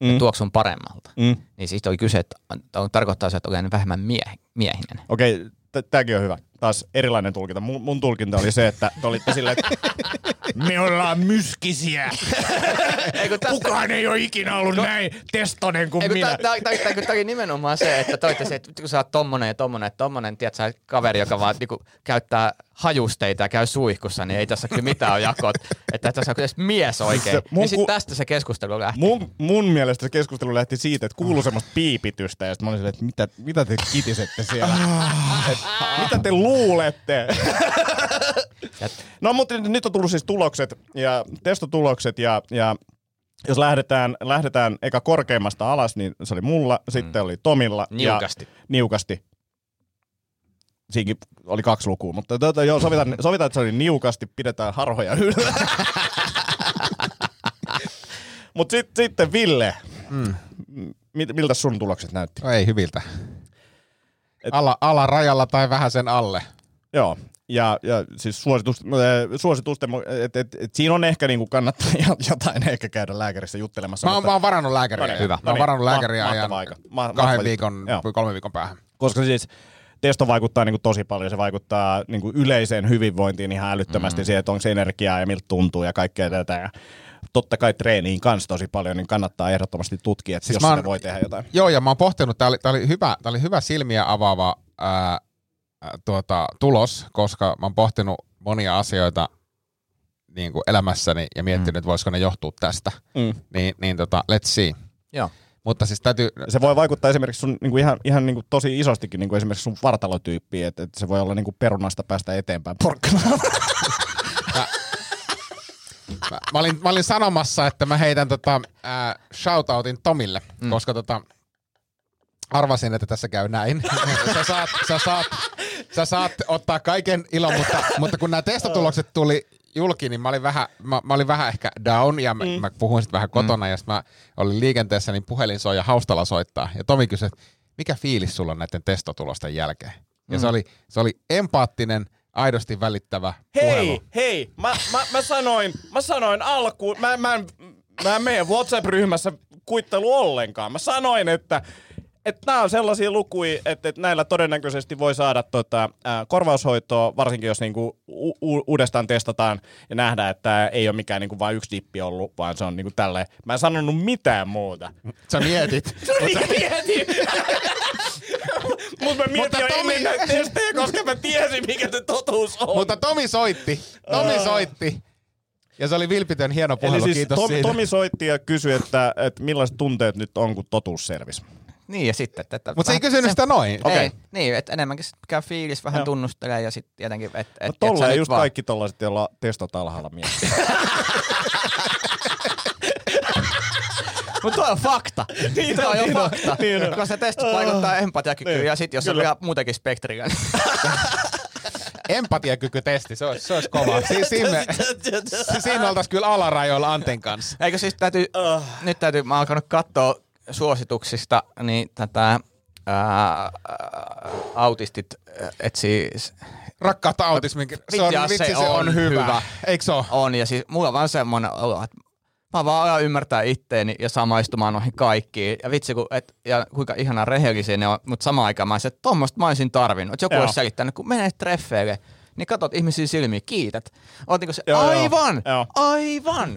mm. ja tuoksun paremmalta, Mm. niin siitä oli kyse, että on- tarkoittaa se, että olen vähemmän mie- miehinen. Okei, t- tämäkin on hyvä. Taas erilainen tulkinta. Mun, mun tulkinta oli se, että te olitte silleen, että me ollaan myskisiä. Kukaan ei ole ikinä ollut näin testonen kuin Ei, kun minä. tää oli nimenomaan se, että toitte se, että kun sä oot tommonen ja tommonen, että tommonen, tiedät sä, kaveri, joka vaan niinku, käyttää hajusteita ja käy suihkussa, niin ei tässä kyllä mitään ole jakot. Että tässä on edes mies oikein. Se mun niin sit ku- tästä se keskustelu lähti. Mun, mun mielestä se keskustelu lähti siitä, että kuului semmoista piipitystä, ja sitten mä olin silleen, että mitä, mitä te kitisette siellä? Et, mitä te luulette? no mutta nyt on tullut siis tulokset, ja testotulokset, ja, ja jos lähdetään, lähdetään eka korkeimmasta alas, niin se oli mulla, sitten oli Tomilla. Niukasti. Ja, niukasti. Siinäkin oli kaksi lukua, mutta tuota, joo, sovitaan, sovitaan, että se oli niukasti, pidetään harhoja yllä. Mutta sit, sitten Ville, mm. miltä sun tulokset näytti? Ei hyviltä. Et- Ala, alarajalla tai vähän sen alle. Joo. Ja, ja siis suositus, äh, suositusten, että et, et siinä on ehkä niinku kannattaa jotain ehkä käydä lääkärissä juttelemassa. Mä oon, mutta- mä oon varannut lääkäriä. No niin, Hyvä. Mä oon no varannut niin, lääkäriä ma- ajan. Ma- kahden viikon, Joo. kolmen viikon päähän. koska siis testo vaikuttaa niin kuin tosi paljon. Se vaikuttaa niin kuin yleiseen hyvinvointiin ihan älyttömästi mm. siihen, että onko se energiaa ja miltä tuntuu ja kaikkea tätä. Ja totta kai treeniin kanssa tosi paljon, niin kannattaa ehdottomasti tutkia, että Siis jos mä oon- voi tehdä jotain. Joo, ja mä oon pohtinut, tää oli, tää oli, hyvä, tää oli hyvä silmiä avaava ää, ää, tuota, tulos, koska mä oon pohtinut monia asioita niin kuin elämässäni ja miettinyt, mm. että voisiko ne johtua tästä. Mm. Niin, niin tota, let's see. Joo. Mutta siis täytyy, Se voi vaikuttaa esimerkiksi sun niin kuin ihan, ihan niin kuin tosi isostikin niin kuin esimerkiksi sun vartalotyyppiin, että, että se voi olla niin kuin perunasta päästä eteenpäin porkkanaan. mä, mä, olin, mä olin sanomassa, että mä heitän tota, ää, shoutoutin Tomille, mm. koska tota, arvasin, että tässä käy näin. sä, saat, sä, saat, sä saat ottaa kaiken ilon, mutta, mutta kun nämä testatulokset tuli julki, niin mä olin vähän, mä, mä olin vähän ehkä down ja mä, mm. mä puhuin sitten vähän kotona mm. ja sitten mä olin liikenteessä, niin puhelin soi ja haustalla soittaa. Ja Tomi kysyi, että mikä fiilis sulla on näiden testotulosten jälkeen? Ja mm. se, oli, se oli empaattinen, aidosti välittävä puhelu. hei, mä, mä, mä, sanoin, mä sanoin alkuun, mä, mä, en, mä en meidän WhatsApp-ryhmässä kuittelu ollenkaan. Mä sanoin, että että nämä on sellaisia lukuja, että, että näillä todennäköisesti voi saada tota, ää, korvaushoitoa, varsinkin jos niinku u- u- uudestaan testataan ja nähdään, että ei ole mikään niinku vain yksi dippi ollut, vaan se on niinku tälleen. Mä en sanonut mitään muuta. Sä mietit. Niin mietin! Mutta mä mietin Mutta jo Tomi- ennen näitä testejä, koska mä tiesin, mikä se totuus on. Mutta Tomi soitti. Tomi soitti. Ja se oli vilpitön hieno puhelu, Eli siis kiitos Tom, siitä. Tomi soitti ja kysyi, että, että millaiset tunteet nyt on, kun totuus selvisi. Niin ja sitten, että... Mutta se ei kysynyt sitä noin. Okei. Okei. Ei, niin, että enemmänkin sit käy fiilis, vähän Joo. tunnustelee ja sitten tietenkin, että... Et, No et tolleen nyt just vaan- kaikki tollaiset, joilla testot alhaalla miettii. Mutta toi on fakta. niin toi on, niin on, fakta. niin on. Koska se testit vaikuttaa empatiakykyyn Niin, ja sitten jos on kyllä. vielä muutenkin spektriä. Empatiakykytesti, se olisi, se olisi kova. Si, siinä, siinä oltaisiin kyllä alarajoilla Anten kanssa. Eikö siis täytyy, nyt täytyy, mä oon alkanut katsoa suosituksista, niin tätä ää, autistit etsii, Rakkautta autismin. Se on, Vitsi, se on, on hyvä. hyvä. Eikö se ole? on ja siis mulla on vaan semmoinen olo, että mä vaan ajan ymmärtää itteeni ja samaistumaan noihin kaikkiin. Ja vitsi, kun, et, ja kuinka ihana rehellisiä ne on, mutta samaan aikaan mä olisin, että tommoista mä olisin tarvinnut. Että joku Joo. olisi selittänyt, kun menet treffeille, niin katot ihmisiä silmiin, kiität. Oot niinku se, Joo, aivan, Joo. aivan.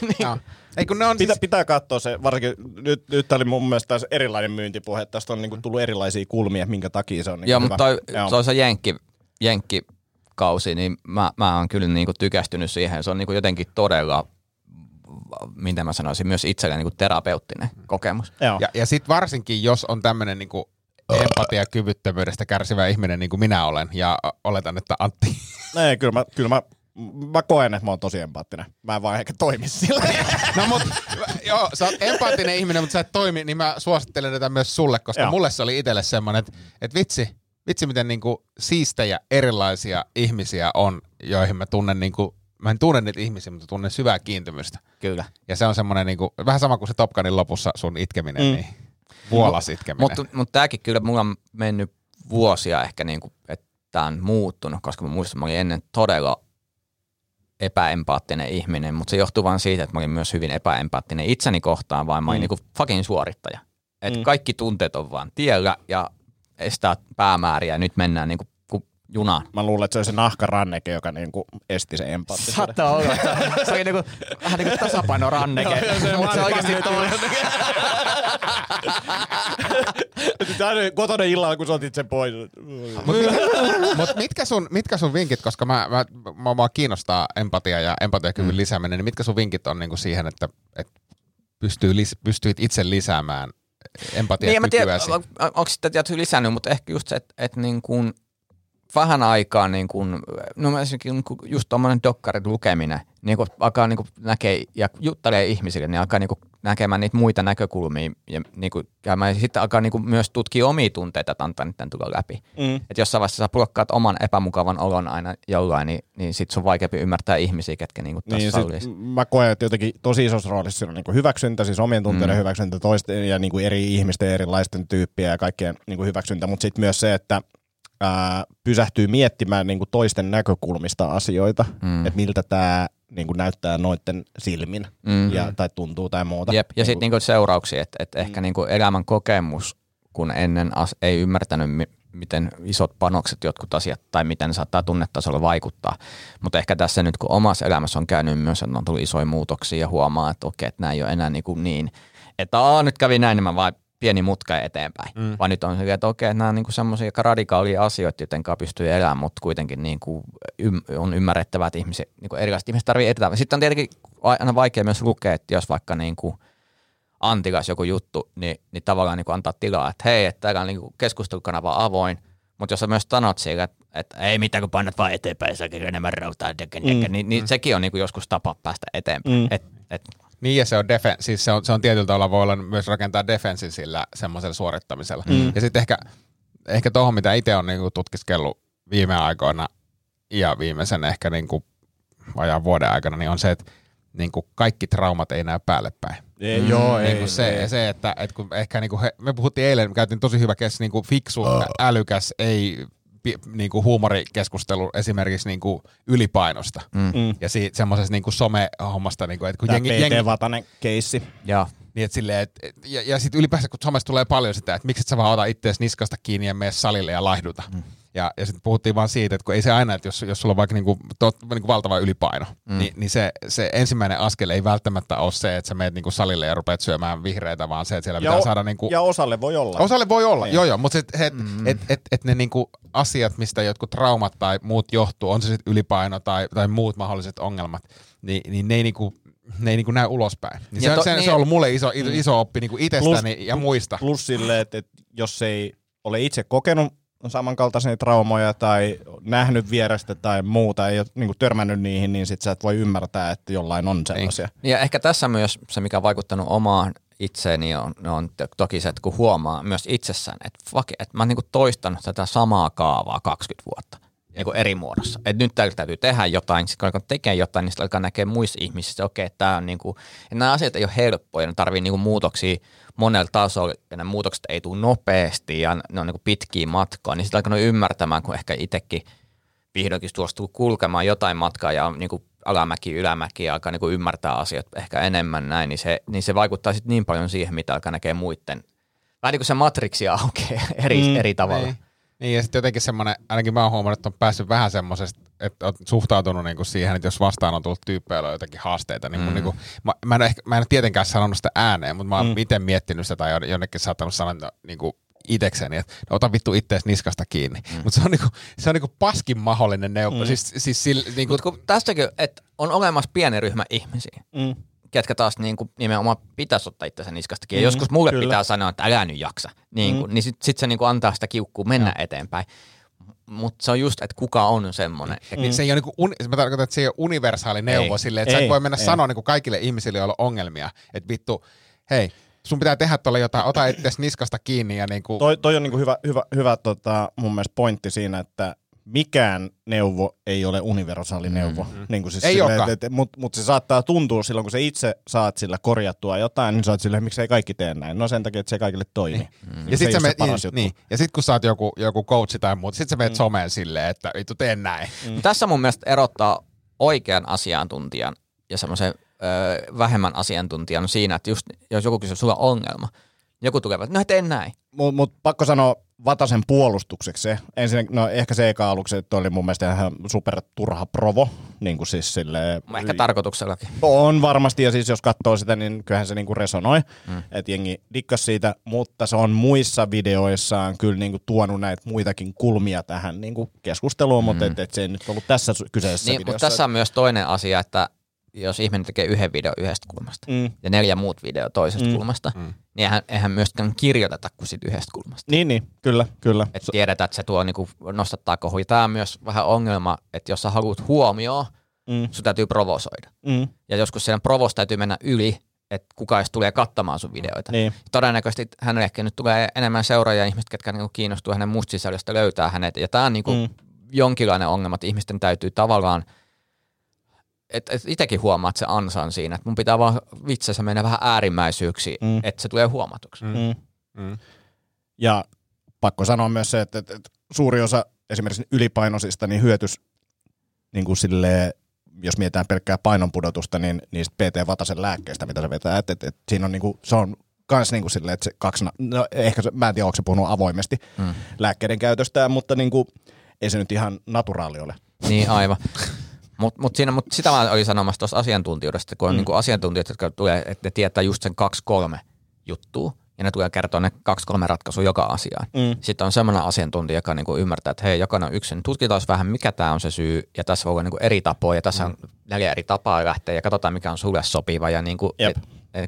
niin, Joo. Ei kun ne on Pitä, siis, pitää katsoa se, varsinkin nyt, nyt tää oli mun mielestä taas erilainen myyntipuhe. Tästä on niinku tullut erilaisia kulmia, minkä takia se on niinku Joo, hyvä. mutta toi, Joo. se on se jenkki, jenkkikausi, niin mä, mä oon kyllä niinku tykästynyt siihen. Se on niinku jotenkin todella, miten mä sanoisin, myös itselle niinku terapeuttinen kokemus. Joo. ja, ja sitten varsinkin, jos on tämmöinen niinku empatiakyvyttömyydestä kärsivä ihminen niin kuin minä olen, ja oletan, että Antti Ei, kyllä mä, kyllä mä, mä koen, että mä oon tosi empaattinen. Mä en vaan ehkä toimi sillä. No mut, joo, sä oot empaattinen ihminen, mutta sä et toimi, niin mä suosittelen tätä myös sulle, koska Joo. joo. mulle se oli itselle semmoinen, että, että vitsi, vitsi miten niinku siistejä erilaisia ihmisiä on, joihin mä tunnen niinku, mä en tunne niitä ihmisiä, mutta tunnen syvää kiintymystä. Kyllä. Ja se on semmoinen niinku, vähän sama kuin se Top Gunin lopussa sun itkeminen, Mm. niin vuolas itkeminen. Mutta mut tämäkin kyllä mulla on mennyt vuosia ehkä, niinku, että tämä on muuttunut, koska mä muistan, että mä olin ennen todella epäempaattinen ihminen, mutta se johtuu vain siitä, että mä olin myös hyvin epäempaattinen itseni kohtaan, vaan mä olin Mm. niinku fucking suorittaja. Et Mm. kaikki tunteet on vaan tiellä ja estää päämääriä ja nyt mennään niinku kuin junaan. Mä luulen, että se oli se nahkaranneke, joka niinku esti sen empaattisuuden. Saattaa olla, että se oli niinku, vähän niinku tasapainoranneke, mutta se oikeasti toi. Kotona illalla, kun sä otit sen pois. Mutta mitkä, sun, mitkä sun vinkit, koska mä, mä, mä, mä kiinnostaa empatia ja empatiakyvyn mm. lisääminen, niin mitkä sun vinkit on niinku siihen, että, että pystyy lis, pystyit itse lisäämään Niin, en mä tiedä, empatiakykyäsi? on- onko sitä tietysti lisännyt, mutta ehkä just se, että, että niin kuin vähän aikaa, niin kuin, no mä esimerkiksi niin kuin just tuommoinen dokkarin lukeminen, niin kun alkaa niin kuin näkee ja juttelee ihmisille, niin alkaa niin kuin, näkemään niitä muita näkökulmia ja niinku, käymään, ja sitten alkaa niinku myös tutkia omia tunteita, että antaa niiden tulla läpi. Mm. Et jossain vaiheessa sä blokkaat oman epämukavan olon aina jollain, niin, niin sit sun on vaikeampi ymmärtää ihmisiä, ketkä niinku taas Niin, niin, sit mä koen, että jotenkin tosi isossa roolissa on niin hyväksyntä, siis omien tunteiden mm. hyväksyntä toisten ja niin kuin eri ihmisten, erilaisten tyyppiä ja kaikkien niin kuin hyväksyntä, mutta sitten myös se, että ää, pysähtyy miettimään niin kuin toisten näkökulmista asioita, mm. että miltä tämä niin kuin näyttää noiden silmin Mm. ja, tai tuntuu tai muuta. Jep, ja Niin sitten niinku seurauksia, että et ehkä niinku elämän kokemus, kun ennen as, ei ymmärtänyt, mi- miten isot panokset jotkut asiat tai miten ne saattaa tunnetasolla vaikuttaa. Mutta ehkä tässä nyt, kun omassa elämässä on käynyt myös, että on tullut isoja muutoksia ja huomaa, että okei, että nämä ei ole enää niinku niin, että Aa, nyt kävi näin, niin mä vaan pieni mutka eteenpäin. Mm. Vaan nyt on se, että okei, nämä on niinku semmoisia radikaalia asioita, joten pystyy elämään, mutta kuitenkin niinku ym, on ymmärrettävää, että ihmiset, niinku erilaiset ihmiset tarvitsee edetä. Sitten on tietenkin aina vaikea myös lukea, että jos vaikka niinku Antikas joku juttu, niin, niin tavallaan niin antaa tilaa, että hei, että täällä on niin keskustelukanava avoin, mutta jos sä myös sanot sille, että, että ei mitään, kun painat vaan eteenpäin, sä enemmän rautaa, mm. niin, niin sekin on niin joskus tapa päästä eteenpäin. Mm. Et, et, Niin ja se on, defen- siis se on, se on tietyllä tavalla voi olla myös rakentaa defenssin sillä semmoisella suorittamisella. Mm. Ja sitten ehkä, ehkä tuohon, mitä itse on niinku tutkiskellut viime aikoina ja viimeisen ehkä niinku vajaan vuoden aikana, niin on se, että niinku kaikki traumat ei näy päälle päin. Ei, mm, joo, Niin ei, se, ei. se, että, että kun ehkä niin kuin he, me puhuttiin eilen, me käytiin tosi hyvä kes, niin kuin fiksu, älykäs, ei niin kuin huumorikeskustelu esimerkiksi niin kuin ylipainosta. Mm. Mm. Ja siitä semmoisesta niin kuin some-hommasta, niin kuin, että kun Tämä jengi, jengi, Vatanen keissi. ja, niin että silleen, et, et, ja, ja sitten ylipäänsä, kun somessa tulee paljon sitä, että miksi et sä vaan ota ittees niskasta kiinni ja mene salille ja laihduta. Mm. Ja, ja sitten puhuttiin vaan siitä, että kun ei se aina, että jos, jos sulla on vaikka niinku, tot, niinku valtava ylipaino, mm. niin, niin se, se ensimmäinen askel ei välttämättä ole se, että sä meet niinku salille ja rupeat syömään vihreitä, vaan se, että siellä pitää o- saada... Niinku, ja osalle voi olla. Osalle voi olla, Niin. joo joo, mutta et, et, mm. et, et, et ne niinku asiat, mistä jotkut traumat tai muut johtuu, on se sitten ylipaino tai, tai muut mahdolliset ongelmat, niin, niin ne ei niinku, ne ei niinku näy ulospäin. Niin Ja se, to- se, niin- se on ollut mulle iso, iso, iso oppi niinku itsestäni Plus- ja muista. Plus sille, että, että jos ei ole itse kokenut samankaltaisia traumoja tai nähnyt vierestä tai muuta, ei ole niin kuin törmännyt niihin, niin sit sä et voi ymmärtää, että jollain on sellaisia. ja ehkä tässä myös se, mikä on vaikuttanut omaan itseeni, on, on to- toki se, että kun huomaa myös itsessään, että fuck, että mä oon niin toistanut tätä samaa kaavaa 20 vuotta niin eri muodossa. Että nyt täällä täytyy tehdä jotain, sitten kun alkaa tekee jotain, niin sitten alkaa näkee muissa ihmisissä, okei, okay, että, tää on niin kuin, että nämä asiat ei ole helppoja, ne tarvii niin kuin muutoksia monella tasolla, ja ne muutokset ei tule nopeasti, ja ne on niin kuin pitkiä matkaa, niin sitten alkanut ymmärtämään, kun ehkä itsekin vihdoinkin suostuu kulkemaan jotain matkaa ja on niin kuin alamäki, ylämäki ja alkaa niin kuin ymmärtää asiat ehkä enemmän näin, niin se, niin se vaikuttaa sitten niin paljon siihen, mitä alkaa näkee muiden. Vähän niin kuin se matriksi aukeaa eri, mm, eri tavalla. Niin. Niin ja sitten jotenkin semmoinen, ainakin mä oon huomannut, että on päässyt vähän semmoisesta, että on suhtautunut niinku siihen, että jos vastaan on tullut tyyppeillä jotakin haasteita, niin, mm. niinku, mä, mä, en ehkä, mä en ole tietenkään sanonut sitä ääneen, mutta mä oon mm. itse miettinyt sitä tai jonnekin saattanut sanoa no, niinku, itekseni, että no, ota vittu ittees niskasta kiinni. Mm. Mutta se on, niinku, se on niinku paskin mahdollinen neuvo. Mm. Siis, siis niinku, Mutta tästäkin, että on olemassa pieni ryhmä ihmisiä, Mm. Ketkä taas niin kuin nimenomaan pitäisi ottaa itsensä niskastakin. Ja joskus mulle kyllä. pitää sanoa, että älä nyt jaksa. Niin, kuin, niin sitten sit se niin kuin antaa sitä kiukkua mennä eteenpäin. Mutta se on just, että kuka on semmoinen. Mm. niin se ei ole niinku, uni, mä tarkoitan, että se ei ole universaali neuvo Ei. silleen, että sä Ei, et voi mennä ei. sanoa niinku kaikille ihmisille, joilla on ongelmia, että vittu, hei, sun pitää tehdä tuolle jotain, ota itse niskasta kiinni ja niinku, Toi, toi on niin kuin hyvä, hyvä, hyvä tota, mun mielestä pointti siinä, että mikään neuvo ei ole universaali neuvo. Mm-hmm. Niin kuin siis Ei olekaan. et, et, Mutta mut se saattaa tuntua silloin, kun sä itse saat sillä korjattua jotain, niin sä oot silleen, miksi ei kaikki tee näin. No sen takia, että se ei kaikille toimi. Niin. Mm. ja se sit ei sä ole se meet, paras niin, juttu. niin, ja sit kun sä oot joku, joku coachi tai muuta, sit sä meet mm. someen silleen, että vittu teen näin. Mm. Tässä mun mielestä erottaa oikean asiantuntijan ja semmoisen vähemmän asiantuntijan siinä, että just jos joku kysyy, sulla on ongelma, joku tulee, että no tee näin. Mutta mut pakko sanoa Vatasen puolustukseksi se. Ensin, no ehkä se eka aluksi, että oli mun mielestä ihan super turha provo. Niin kuin siis silleen, Ehkä tarkoituksellakin. On varmasti, ja siis jos katsoo sitä, niin kyllähän se niinku resonoi, mm. että jengi dikkas siitä, mutta se on muissa videoissaan kyllä niinku tuonut näitä muitakin kulmia tähän niinku keskusteluun, mm. mutta et, et se ei nyt ollut tässä kyseisessä Niin, mutta videossa. tässä on myös toinen asia, että jos ihminen tekee yhden video yhdestä kulmasta Mm. ja neljä muut video toisesta Mm. kulmasta, niin eihän, eihän myöskään kirjoiteta kuin siitä yhdestä kulmasta. Niin, niin, kyllä, kyllä. Että tiedetään, että se tuo niinku, nostattaa kohuja. Tämä on myös vähän ongelma, että jos sä haluat huomioon, Mm. sun täytyy provosoida. Mm. Ja joskus sen provos täytyy mennä yli, että kuka edes tulee katsomaan sun videoita. Niin. Todennäköisesti hänelle ehkä nyt tulee enemmän seuraajia ihmiset, ketkä niinku kiinnostuu hänen musta sisällöstä löytää hänet. Ja tämä on niinku mm. jonkinlainen ongelma, että ihmisten täytyy tavallaan että et itsekin huomaat se ansan siinä, että mun pitää vaan vitsessä mennä vähän äärimmäisyyksiin, mm. että se tulee huomatuksi. Mm. Mm. Mm. Ja pakko sanoa myös se, että, että, että suuri osa esimerkiksi ylipainoisista niin hyötys niin kuin silleen, jos mietitään pelkkää painonpudotusta, niin niistä PT Vatasen lääkkeistä, mitä se vetää, että, että, että siinä on niin kuin, se on kans niin kuin silleen, että se kaksi, no ehkä se, mä en tiedä, onko se puhunut avoimesti mm. lääkkeiden käytöstä, mutta niin kuin, ei se nyt ihan naturaali ole. Niin, aivan. Mutta mut siinä, mut sitä mä olin sanomassa tuossa asiantuntijuudesta, kun on mm. niinku asiantuntijat, jotka tulee, että ne tietää just sen kaksi-kolme juttua, ja ne tulee kertoa ne kaksi-kolme ratkaisua joka asiaan. Mm. Sitten on semmoinen asiantuntija, joka niinku ymmärtää, että hei, jokainen on yksin. Tutkitaan vähän, mikä tämä on se syy, ja tässä voi olla niinku eri tapoja, ja tässä mm. on neljä eri tapaa lähteä, ja katsotaan, mikä on sulle sopiva, ja niinku, et,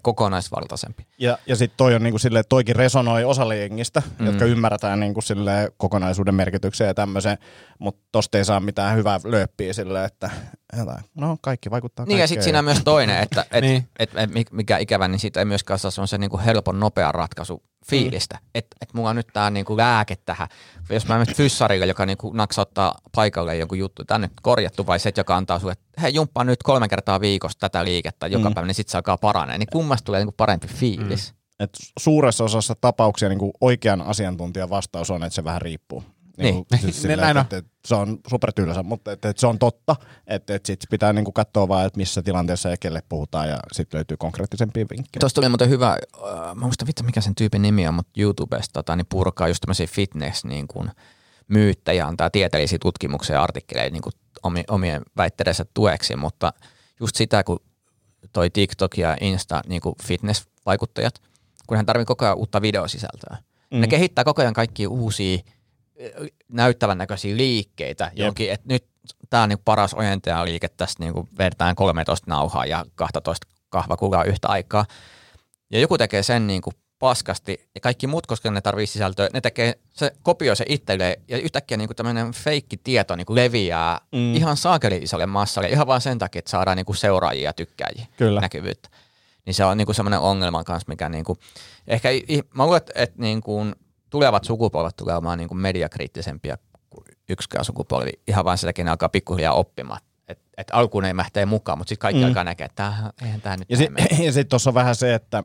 kokonaisvaltaisempi. Ja, ja sitten toi on niinku silleen, että toikin resonoi osalle jengistä, mm. jotka ymmärretään niinku silleen kokonaisuuden merkityksen ja tämmöisen, mutta tosta ei saa mitään hyvää lööppiä silleen, että no kaikki vaikuttaa Niin ja sitten siinä on myös toinen, että et, niin. et, et, mikä ikävä, niin siitä ei myöskään saa se niinku helpon nopea ratkaisu fiilistä. Mm. Että et mulla on nyt tää niinku lääke tähän. Jos mä menen fyssarille, joka niinku naksauttaa paikalle joku juttu, tänne korjattu vai se, joka antaa sulle, että hei jumppaa nyt kolme kertaa viikossa tätä liikettä joka mm. päivä, niin sit se alkaa paranee. Niin kummasta tulee niinku parempi fiilis. Mm. Et suuressa osassa tapauksia niinku oikean asiantuntijan vastaus on, että se vähän riippuu. Niin. Niin, siis sillä, Näin että, että, se on supertyylsä, mutta että, että se on totta, että, että sit pitää niinku katsoa vaan, että missä tilanteessa ja kelle puhutaan ja sitten löytyy konkreettisempia vinkkejä. Tuosta tuli muuten hyvä, äh, mä muistan vittu mikä sen tyypin nimi on, mutta YouTubesta tota, niin purkaa just tämmöisiä fitness niin kuin, myyttäjä antaa tieteellisiä tutkimuksia ja artikkeleita niin kuin omien väitteidensä tueksi, mutta just sitä, kun toi TikTok ja Insta niin kuin fitness-vaikuttajat, kun hän tarvitsee koko ajan uutta videosisältöä. Mm. Ne kehittää koko ajan kaikki uusia näyttävän näköisiä liikkeitä johonkin, että nyt tämä on niin paras liike tästä niin vedetään 13 nauhaa ja 12 kahvakulaa yhtä aikaa. Ja joku tekee sen niin kuin paskasti ja kaikki muut, koska ne tarvii sisältöä, ne tekee, se kopioi se itselleen ja yhtäkkiä niin tämmöinen feikki tieto niin leviää mm. ihan saakeli isolle massalle ihan vain sen takia, että saadaan niin kuin seuraajia ja tykkääjiä Kyllä. näkyvyyttä. Niin se on niin kuin semmoinen ongelma kanssa, mikä niin kuin, ehkä mä luulen, että niin kuin tulevat sukupolvet tulee olemaan niin kuin mediakriittisempiä kuin yksikään sukupolvi. Ihan vain sitäkin ne alkaa pikkuhiljaa oppimaan. Että et alkuun ei mähtee mukaan, mutta sitten kaikki mm. alkaa näkee, että eihän tämä nyt Ja, si- ja sitten tuossa on vähän se, että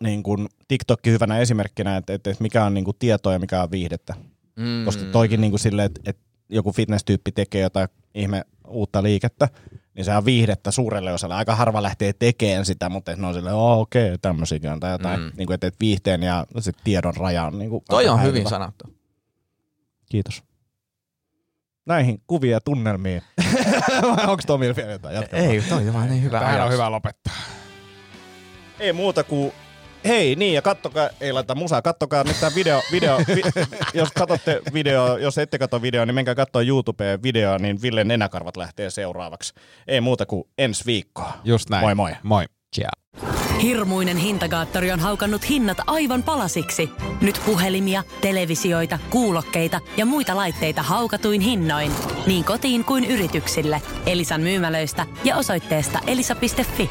niin kuin TikTokki hyvänä esimerkkinä, että, että mikä on niin kuin tietoa ja mikä on viihdettä. Mm. Koska toikin niin kuin silleen, että, että joku fitness-tyyppi tekee jotain ihme uutta liikettä, niin se on viihdettä suurelle osalle. Aika harva lähtee tekemään sitä, mutta ne on silleen, oh, okei, okay, tämmöisiäkin on, tai jotain, mm. niin kuin, että viihteen ja sit tiedon raja on niin kuin Toi on hyvin sanottu. Kiitos. Näihin kuvia ja tunnelmiin. Onko Tomilla vielä jotain? Jatka Ei, toi on niin hyvä Tähän on hyvä lopettaa. Ei muuta kuin Hei, niin, ja kattokaa, ei laita musaa, kattokaa nyt tämä video, video vi, jos katsotte video, jos ette katso videoa, niin menkää katsoa YouTubeen videoa, niin Ville nenäkarvat lähtee seuraavaksi. Ei muuta kuin ensi viikkoa. Just näin. Moi moi. Moi. Ciao. Hirmuinen hintakaattori on haukannut hinnat aivan palasiksi. Nyt puhelimia, televisioita, kuulokkeita ja muita laitteita haukatuin hinnoin. Niin kotiin kuin yrityksille. Elisan myymälöistä ja osoitteesta elisa.fi.